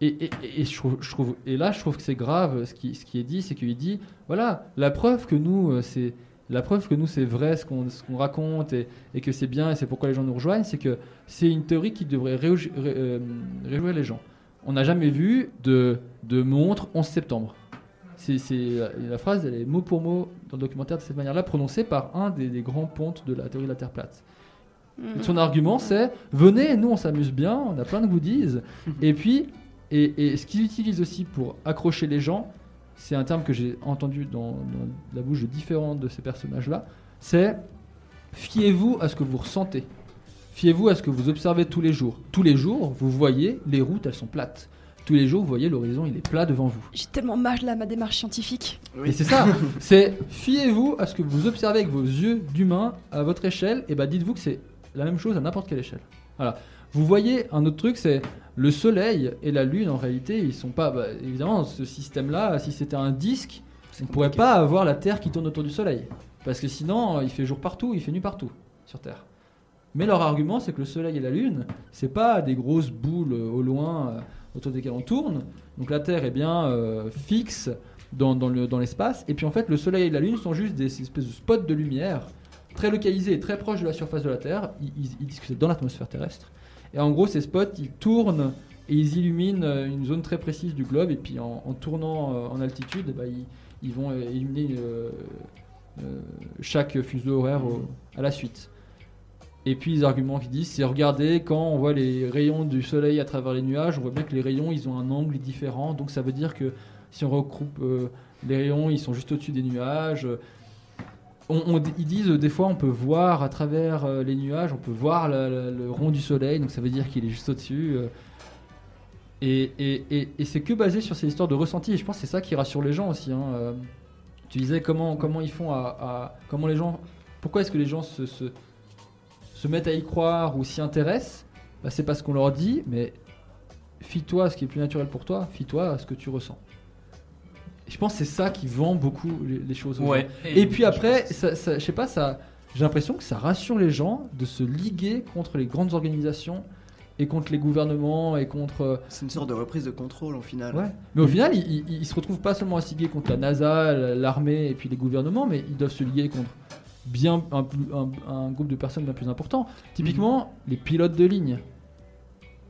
et, et, et, je trouve, je trouve, et là, je trouve que c'est grave ce qui, ce qui est dit, c'est qu'il dit, voilà, la preuve que nous, euh, c'est la preuve que nous, c'est vrai ce qu'on ce qu'on raconte et, et que c'est bien et c'est pourquoi les gens nous rejoignent, c'est que c'est une théorie qui devrait réjouir, euh, les gens. On n'a jamais vu de, de montre 11 septembre. C'est la phrase, elle est mot pour mot dans le documentaire de cette manière-là, prononcée par un des, des grands pontes de la théorie de la Terre plate. Mm. Son argument, c'est venez, nous on s'amuse bien, on a plein de goodies. et puis, et, et ce qu'ils utilisent aussi pour accrocher les gens, c'est un terme que j'ai entendu dans, dans la bouche de différents de ces personnages-là, c'est fiez-vous à ce que vous ressentez. Fiez-vous à ce que vous observez tous les jours. Tous les jours, vous voyez les routes, elles sont plates. Tous les jours, vous voyez l'horizon, il est plat devant vous. J'ai tellement mal là ma démarche scientifique. Et c'est ça, c'est fiez-vous à ce que vous observez avec vos yeux d'humain à votre échelle, et bah dites-vous que c'est la même chose à n'importe quelle échelle. Voilà. Vous voyez un autre truc, c'est le Soleil et la Lune en réalité, ils sont pas. bah, évidemment, ce système-là, si c'était un disque, on ne pourrait pas avoir la Terre qui tourne autour du Soleil. Parce que sinon, il fait jour partout, il fait nuit partout sur Terre. Mais leur argument, c'est que le Soleil et la Lune, c'est pas des grosses boules euh, au loin euh, autour desquelles on tourne. Donc la Terre est bien euh, fixe dans, dans le- dans l'espace. et puis en fait, le Soleil et la Lune sont juste des espèces de spots de lumière très localisés et très proches de la surface de la Terre. Ils, ils- ils disent que c'est dans l'atmosphère terrestre. Et en gros, ces spots, ils tournent et ils illuminent euh, une zone très précise du globe. Et puis en, tournant euh, en altitude, ben, ils, vont euh, illuminer chaque fuseau horaire à la suite. Et puis les arguments qu'ils disent, c'est regardez quand on voit les rayons du soleil à travers les nuages, on voit bien que les rayons ils ont un angle différent, donc ça veut dire que si on regroupe les rayons, ils sont juste au-dessus des nuages. On- ils disent euh, des fois on peut voir à travers euh, les nuages, on peut voir le rond du soleil, donc ça veut dire qu'il est juste au-dessus. euh. et c'est que basé sur ces histoires de ressenti, et je pense que c'est ça qui rassure les gens aussi. hein. Tu disais comment, comment ils font à, Comment les gens. Pourquoi est-ce que les gens se mettent à y croire ou s'y intéressent? Bah, C'est parce qu'on leur dit, mais fie-toi à ce qui est plus naturel pour toi, fie-toi à ce que tu ressens. Et je pense que c'est ça qui vend beaucoup les, les choses. aux Ouais. gens. Et, puis après, ça, ça- je sais pas, ça, j'ai l'impression que ça rassure les gens de se liguer contre les grandes organisations et contre les gouvernements et contre. C'est une sorte de reprise de contrôle au final. Ouais. Mais au final, ils, ils- ils se retrouvent pas seulement à se liguer contre la NASA, l'armée et puis les gouvernements, mais ils doivent se liguer contre bien un, un- un groupe de personnes bien plus important. Typiquement, les pilotes de ligne.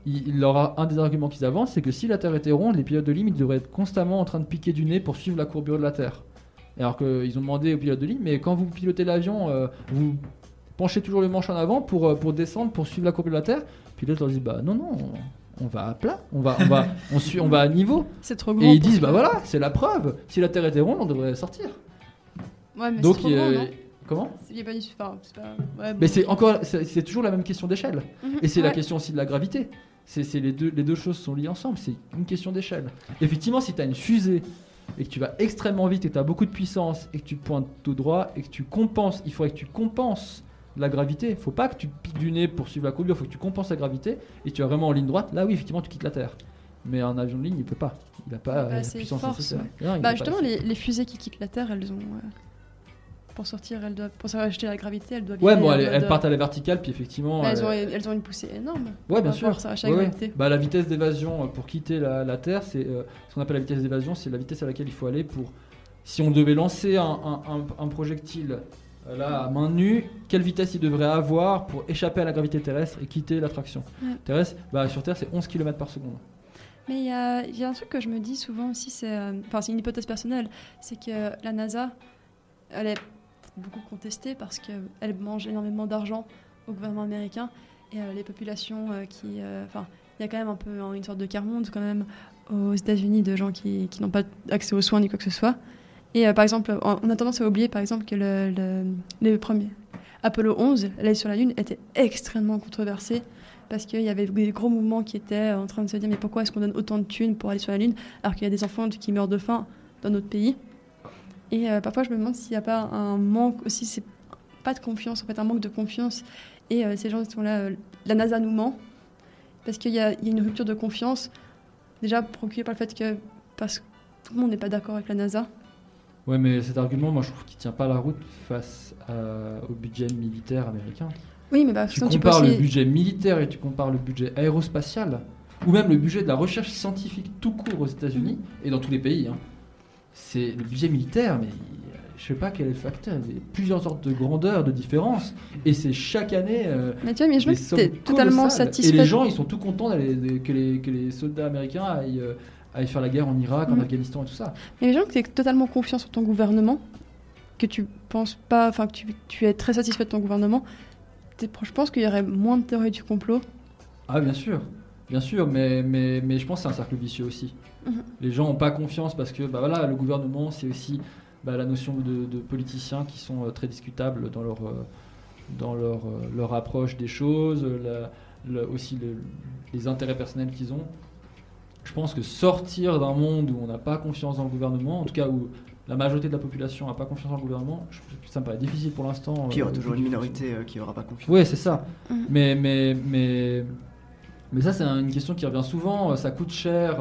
Il, il leur a un des arguments qu'ils avancent, c'est que si la Terre était ronde, les pilotes de ligne ils devraient être constamment en train de piquer du nez pour suivre la courbure de la Terre. Alors qu'ils ont demandé aux pilotes de ligne, mais quand vous pilotez l'avion, euh, vous penchez toujours le manche en avant pour, euh, pour descendre, pour suivre la courbure de la Terre. Puis l'autre leur dit, bah non, non, on va à plat, on va, on va, on suit, on va à niveau. C'est trop grand. Et ils disent, bah voilà, c'est la preuve. Si la Terre était ronde, on devrait sortir. Ouais, mais Donc, c'est trop grand, non comment Il pas du- enfin, c'est pas- ouais, bon. Mais c'est encore, c'est c'est toujours la même question d'échelle. Mhm, Et c'est la question aussi de la gravité. C'est les deux, les deux choses sont liées ensemble. C'est une question d'échelle. Effectivement, si tu as une fusée et que tu vas extrêmement vite et que tu as beaucoup de puissance et que tu pointes tout droit et que tu compenses, il faudrait que tu compenses la gravité. faut pas que tu piques du nez pour suivre la courbure, il faut que tu compenses la gravité et tu vas vraiment en ligne droite. Là, oui, effectivement, tu quittes la Terre. Mais un avion de ligne, il peut pas. Il n'a pas Pas la puissance force, nécessaire. ouais. Non, il Bah justement, pas. les, les fusées qui quittent la Terre, elles ont. euh, pour sortir, elles doivent, pour s'acheter la gravité, elles doivent. Ouais, virer bon, elles, euh, partent à la verticale, puis effectivement. bah, elles, ont, elles- ont une poussée énorme. Ouais, bien sûr. la Ouais, ouais. gravité. Bah, la vitesse d'évasion euh, pour quitter la, la Terre, c'est euh, ce qu'on appelle la vitesse d'évasion, c'est la vitesse à laquelle il faut aller pour. Si on devait lancer un, un- un- un projectile euh, là à main nue, quelle vitesse il devrait avoir pour échapper à la gravité terrestre et quitter l'attraction? Ouais. terrestre Bah, sur Terre, c'est 11 km par seconde. Mais il y a, il y a un truc que je me dis souvent aussi, c'est. euh, Enfin, c'est une hypothèse personnelle, c'est que la NASA, elle est beaucoup contestée parce qu'elle mange énormément d'argent au gouvernement américain et euh, les populations euh, qui. euh, Enfin, il y a quand même un peu une sorte de quart-monde quand même aux États-Unis de gens qui, qui n'ont pas accès aux soins ni quoi que ce soit. Et par exemple, on a tendance à oublier par exemple que le, le, les premiers. Apollo 11, l'aller sur la Lune, était extrêmement controversé parce qu'il y avait des gros mouvements qui étaient en train de se dire mais pourquoi est-ce qu'on donne autant de thunes pour aller sur la Lune alors qu'il y a des enfants qui meurent de faim dans notre pays? Et euh, parfois je me demande s'il n'y a pas un manque aussi, c'est pas de confiance, en fait un manque de confiance. Et euh, ces gens sont là, euh, la NASA nous ment parce qu'il y, a il y a une rupture de confiance déjà procurée par le fait que parce que tout le monde n'est pas d'accord avec la NASA. Ouais, mais cet argument, moi, je trouve qu'il tient pas la route face au budget militaire américain. Oui, mais bah, tu compares le budget militaire et tu compares le budget aérospatial, ou même le budget de la recherche scientifique tout court aux États-Unis et dans tous les pays. Hein. C'est le budget militaire, mais je sais pas quel est le facteur. Il y a plusieurs sortes de grandeur, de différence, et c'est chaque année. Euh, mais tu vois, mais je que tu totalement satisfait. Et les gens, ils sont tout contents que, les, que les soldats américains aillent, euh, aillent, faire la guerre en Irak, en mm. Afghanistan et tout ça. Mais les gens, que tu totalement confiance en ton gouvernement, que tu penses pas, enfin que tu, tu, es très satisfait de ton gouvernement, je pense qu'il y aurait moins de théories du complot. Ah bien sûr, bien sûr, mais, mais, mais je pense que c'est un cercle vicieux aussi. Mhm. Les gens n'ont pas confiance parce que bah voilà, le gouvernement, c'est aussi bah, la notion de, politiciens qui sont euh, très discutables dans leur, euh, dans leur, euh, leur approche des choses, aussi les intérêts personnels qu'ils ont. Je pense que sortir d'un monde où on n'a pas confiance dans le gouvernement, en tout cas où la majorité de la population n'a pas confiance en le gouvernement, ça me paraît difficile pour l'instant. Puis il y aura toujours une minorité qui n'aura pas confiance. Oui, c'est ça. Mhm. Mais, mais, mais, mais ça, c'est une question qui revient souvent. Ça coûte cher.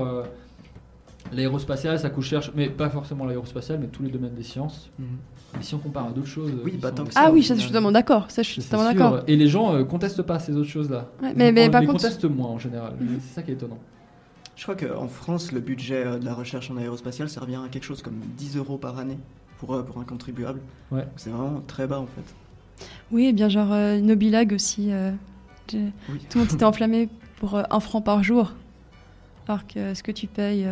L'aérospatial, ça coûte cher, mais pas forcément l'aérospatial, mais tous les domaines des sciences. Mhm. Mais si on compare à d'autres choses. Oui, bah, ah oui, ça, je suis totalement d'accord. Ça, je suis totalement d'accord. Et les gens ne euh, contestent pas ces autres choses-là. mais, mais par contre... contestent moins en général. Mhm. C'est ça qui est étonnant. Je crois qu'en France, le budget euh, de la recherche en aérospatial, ça revient à quelque chose comme 10 euros par année pour, euh, pour un contribuable. Ouais. C'est vraiment très bas en fait. Oui, et bien genre Nobilag aussi. Tout le monde était enflammé pour un franc par jour. Alors que ce que tu payes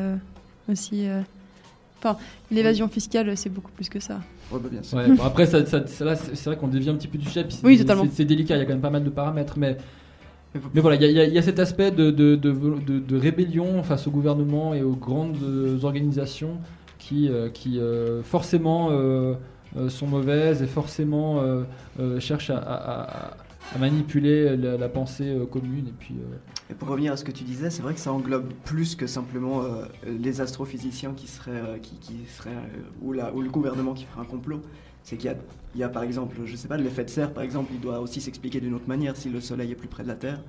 aussi. Euh, enfin, l'évasion fiscale, c'est beaucoup plus que ça. Ouais, bah, bien sûr. après, ça, c'est vrai qu'on dévie un petit peu du chef. Oui, totalement. C'est délicat, il y a quand même pas mal de paramètres, mais. Mais voilà, il y, a cet aspect de, de, de, rébellion face au gouvernement et aux grandes organisations qui, euh, qui euh, forcément sont mauvaises et forcément cherchent à, à manipuler la, pensée euh, commune. Et, puis, euh, et pour revenir à ce que tu disais, c'est vrai que ça englobe plus que simplement euh, les astrophysiciens qui seraient, qui, qui seraient ou, la, ou le gouvernement qui ferait un complot. C'est qu'il y, y a, par exemple, je sais pas, l'effet de serre, par exemple, il doit aussi s'expliquer d'une autre manière si le Soleil est plus près de la Terre.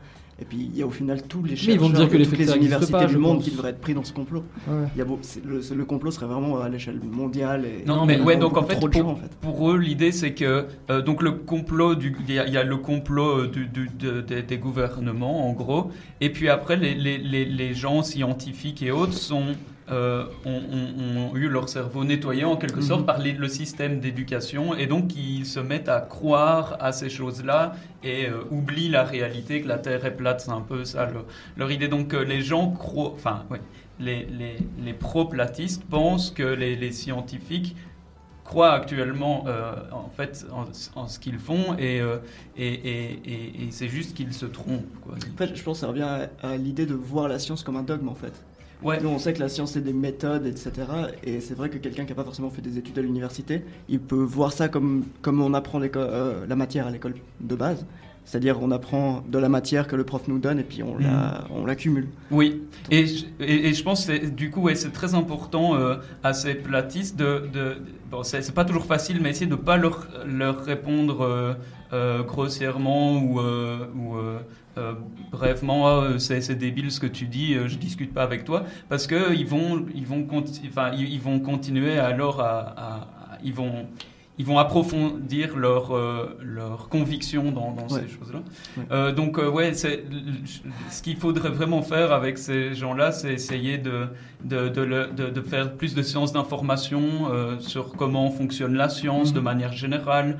Et puis il y a au final tous les chercheurs, ils vont dire que toutes les universités du monde qui devraient être pris dans ce complot. Il y a le, complot serait vraiment à l'échelle mondiale. Et non, mais ouais, donc en fait, pour, pour, eux, l'idée c'est que euh, donc le complot il y, a le complot euh, du, des gouvernements en gros, et puis après les, les, les, les gens scientifiques et autres sont euh, ont, eu leur cerveau nettoyé en quelque sorte mhm. par le système d'éducation et donc ils se mettent à croire à ces choses-là et euh, oublient la réalité que la Terre est plate, c'est un peu ça leur idée. Donc euh, les gens croient, enfin les, les, les pro-platistes pensent que les, les scientifiques croient actuellement en fait en, ce qu'ils font et, et, et, et c'est juste qu'ils se trompent. Quoi. En fait, je pense que ça revient à l'idée de voir la science comme un dogme en fait. Ouais. Nous, on sait que la science, c'est des méthodes, etc. Et c'est vrai que quelqu'un qui n'a pas forcément fait des études à l'université, il peut voir ça comme, on apprend euh, la matière à l'école de base. C'est-à-dire, on apprend de la matière que le prof nous donne et puis on mm. l'accumule. Oui, et, et, je pense que du coup, ouais, c'est très important euh, à ces platistes de. de bon, c'est pas toujours facile, mais essayer de ne pas leur, leur répondre euh, euh, grossièrement ou, ou bref, moi, c'est débile ce que tu dis, je discute pas avec toi, parce qu'ils vont, ils vont, enfin, ils, vont continuer alors à, à ils vont ils vont approfondir leur, euh, leur conviction dans, dans ces choses-là. Euh, donc, euh, ouais, ce qu'il faudrait vraiment faire avec ces gens-là, c'est essayer de, de, de, de, faire plus de séances d'information sur comment fonctionne la science de mhm. manière générale,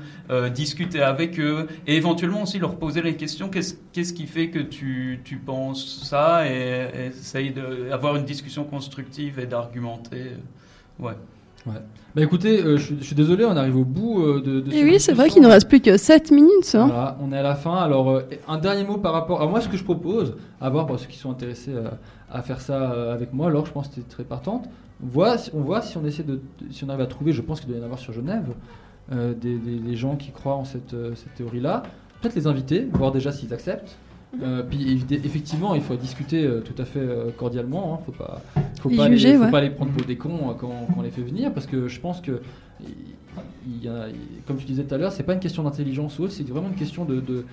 discuter avec eux et éventuellement aussi leur poser les questions qu'est-ce, qu'est-ce qui fait que tu, tu penses ça et, et essayer d'avoir une discussion constructive et d'argumenter. Ouais. Ouais. Bah écoutez, euh, je, suis désolé, on arrive au bout euh, de, de Et oui, c'est vrai qu'il ne reste plus que 7 minutes. Hein. Voilà, on est à la fin. Alors, euh, un dernier mot par rapport à moi, ce que je propose, à voir pour ceux qui sont intéressés à faire ça avec moi, alors je pense que tu es très partante. On voit, on voit si on essaie de, si on arrive à trouver, je pense qu'il doit y en avoir sur Genève, des, des, gens qui croient en cette, cette théorie-là. Peut-être les inviter, voir déjà s'ils acceptent. Euh, puis effectivement, il faut discuter euh, tout à fait euh, cordialement. Hein. Faut pas, faut pas, les, faut pas les prendre pour des cons quand, on les fait venir, parce que je pense que, il y a, comme tu disais tout à l'heure, c'est pas une question d'intelligence ou autre, c'est vraiment une question de, de,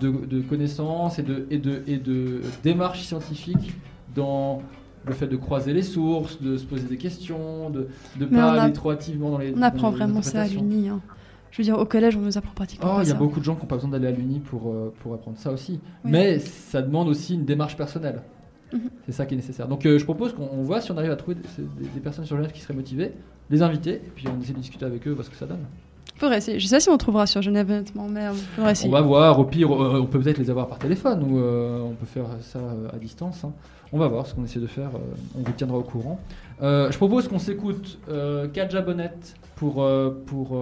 de, connaissance et de, et de, et de démarche scientifique dans le fait de croiser les sources, de se poser des questions, de ne pas aller trop activement dans les. On apprend vraiment ça à l'Uni. Hein. Je veux dire, au collège, on nous apprend pratiquement. Oh, il y a beaucoup de gens qui n'ont pas besoin d'aller à l'Uni pour, euh, pour apprendre ça aussi. Mais ça demande aussi une démarche personnelle. Mhm. C'est ça qui est nécessaire. Donc euh, je propose qu'on voit si on arrive à trouver des, personnes sur Genève qui seraient motivées, les inviter, et puis on essaie de discuter avec eux, voir ce que ça donne. Faudrait essayer. Je sais pas si on trouvera sur Genève honnêtement, mais on va essayer. On va voir. Au pire, euh, on peut peut-être les avoir par téléphone ou on peut faire ça à distance. Hein. On va voir ce qu'on essaie de faire. on vous tiendra au courant. je propose qu'on s'écoute euh, Kadja Bonnet pour, pour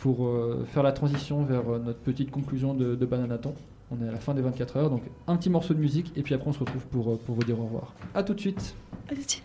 pour euh, faire la transition vers euh, notre petite conclusion de, de Bananaton. On est à la fin des 24 heures, donc un petit morceau de musique et puis après on se retrouve pour, euh, vous dire au revoir. A tout de suite. À tout de suite.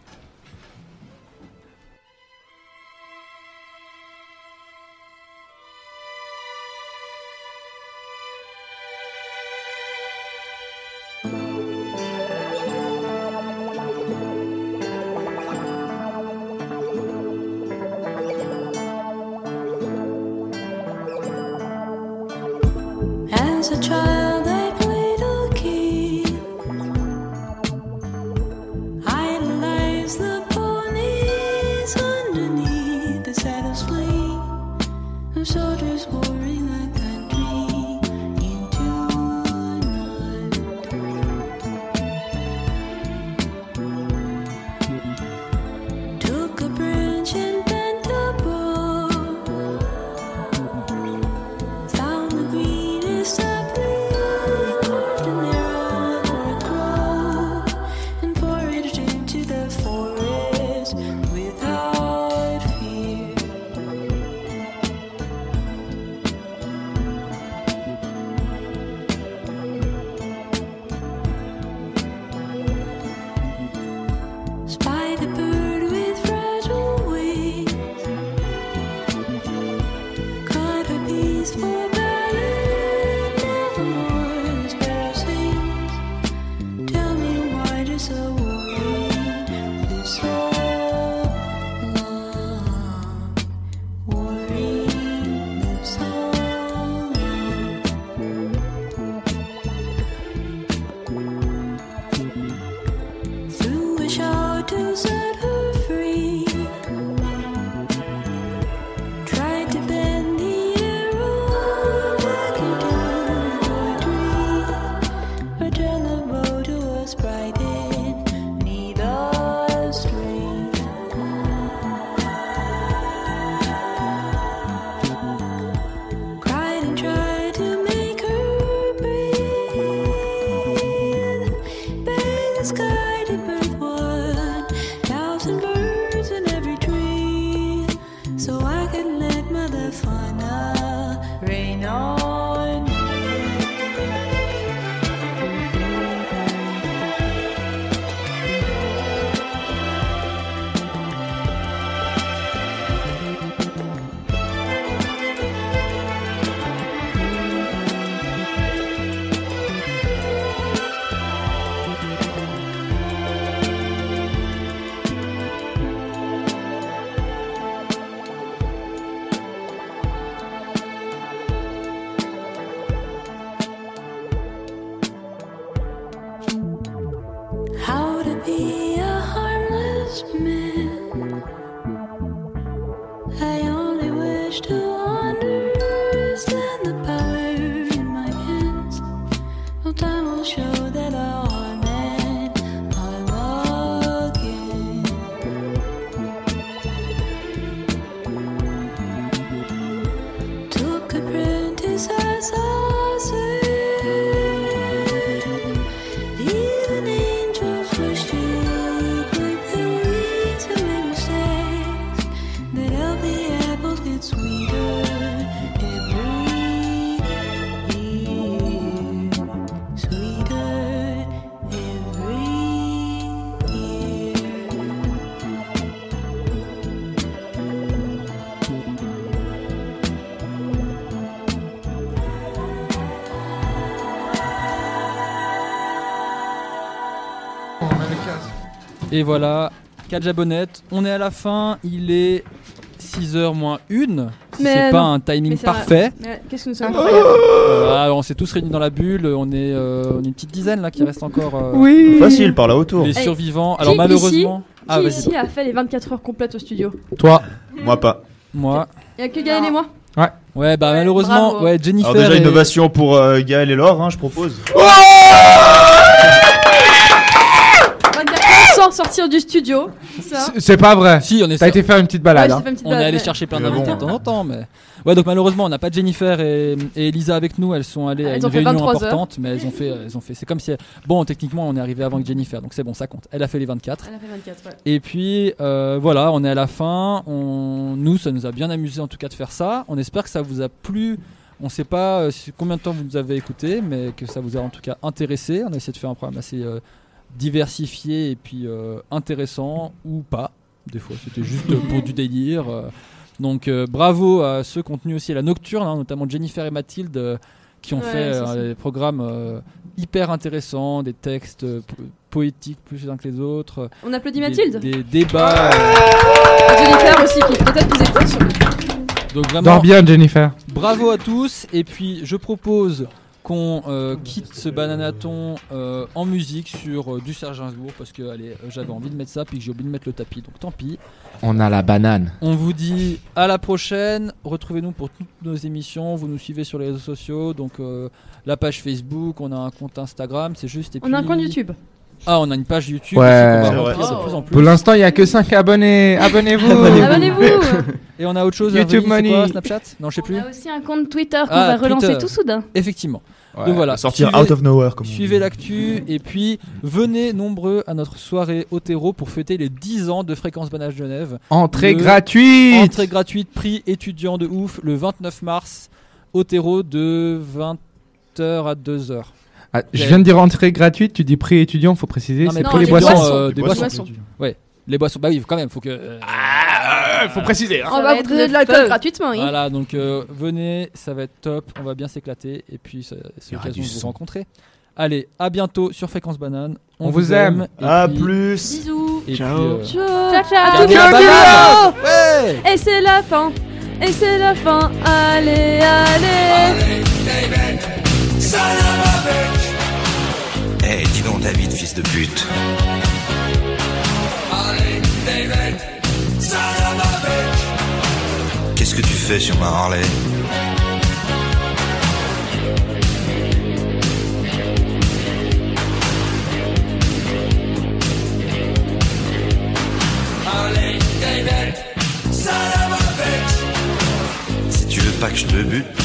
Et voilà, 4 Bonnet. On est à la fin, il est 6h moins 1 si Mais c'est pas un timing parfait. Qu'est-ce que nous sommes Euh, alors, on s'est tous réunis dans la bulle, on est, euh, on est une petite dizaine là qui reste encore. euh, Oui. Facile, par là autour. Les survivants. qui Alors ici- malheureusement. Ah, Qui ici a fait les 24 heures complètes au studio Toi. Moi pas. Moi. Il y a que Gaël et moi Ouais. Ouais, bah malheureusement, bravo. ouais, Jennifer. Alors déjà, et- innovation pour euh, Gaël et Laure, hein, je propose. 24 sortir du studio. Ça. C'est- pas vrai. Si, on est T'as été faire une petite Ouais, balade. j'ai hein. fait une petite On est balade, allé ouais. chercher plein Mais d'invités bon. de temps en temps, mais ouais donc malheureusement on n'a pas Jennifer et, et Elisa avec nous. Elles sont allées à Elles une ont fait réunion 23 heures. importante, mais elles ont fait, elles ont fait. C'est comme si bon techniquement on est arrivé avant que Jennifer, donc c'est bon ça compte. Elle a fait les 24. Elle a fait 24, ouais. Et puis euh, voilà, on est à la fin. On, nous ça nous a bien amusé en tout cas de faire ça. On espère que ça vous a plu. On sait pas euh, si- combien de temps vous nous avez écouté, mais que ça vous a en tout cas intéressé. On a essayé de faire un programme assez euh, diversifié et puis euh, intéressant ou pas. Des fois, c'était juste pour du délire. euh. Donc, euh, bravo à ceux qui ont tenu aussi la nocturne, hein, notamment Jennifer et Mathilde, euh, qui ont Ouais, fait euh, des programmes euh, hyper intéressants, des textes euh, po- poétiques plus les uns que les autres. On applaudit des- Mathilde Des, débats. Et Jennifer aussi, qui peut-être nous écoute. sur- Donc, vraiment, Dors bien, Jennifer. Bravo à tous. Et puis, je propose qu'on euh, quitte ce bananaton euh, en musique sur euh, du Serge Gainsbourg parce que allez, j'avais envie de mettre ça puis que j'ai oublié de mettre le tapis. Donc tant pis. On a la banane. On vous dit à la prochaine. Retrouvez-nous pour toutes nos émissions. Vous nous suivez sur les réseaux sociaux. Donc euh, la page Facebook, on a un compte Instagram. C'est juste. Et On a un puis- compte YouTube. Ah, on a une page YouTube. Ouais. va de plus en plus. Pour l'instant, il y a que 5 abonnés. Abonnez-vous. Abonnez-vous Et on a autre chose. YouTube Hervé, c'est quoi, Money. Snapchat? Non, je sais plus. On a aussi un compte Twitter qu'on Ah, va relancer Twitter. tout soudain. Effectivement. Ouais. Donc voilà. Sortir Suivez- out of nowhere, comme Suivez l'actu et puis venez nombreux à notre soirée au terreau pour fêter les 10 ans de Fréquence Banage Genève. Entrée Le- gratuite. Entrée gratuite, prix étudiant de ouf, le 29 mars au terreau de 20h à 2h. Ah, je viens de dire entrée gratuite. Tu dis prix étudiant, faut préciser. Non, mais C'est pour les les boissons. boissons. euh, des boissons. boissons. Ouais, les boissons. Bah oui, quand même, faut que. euh, Ah, faut préciser. hein. On Ça va va vous être donner le de l'alcool feu. gratuitement. oui. Voilà, donc euh, venez, ça va être top, on va bien s'éclater et puis ça- c'est y aura l'occasion du de vous son. rencontrer. Allez, à bientôt sur Fréquence Banane. On vous aime. et À puis- plus. Bisous. Et Ciao. puis, euh, Ciao, ciao. gardez la banane. Ouais Et c'est la fin. Et c'est la fin. Allez, allez. Eh, dis donc, David, fils de pute. Que tu fais sur ma Harley Si tu veux pas que je te bute.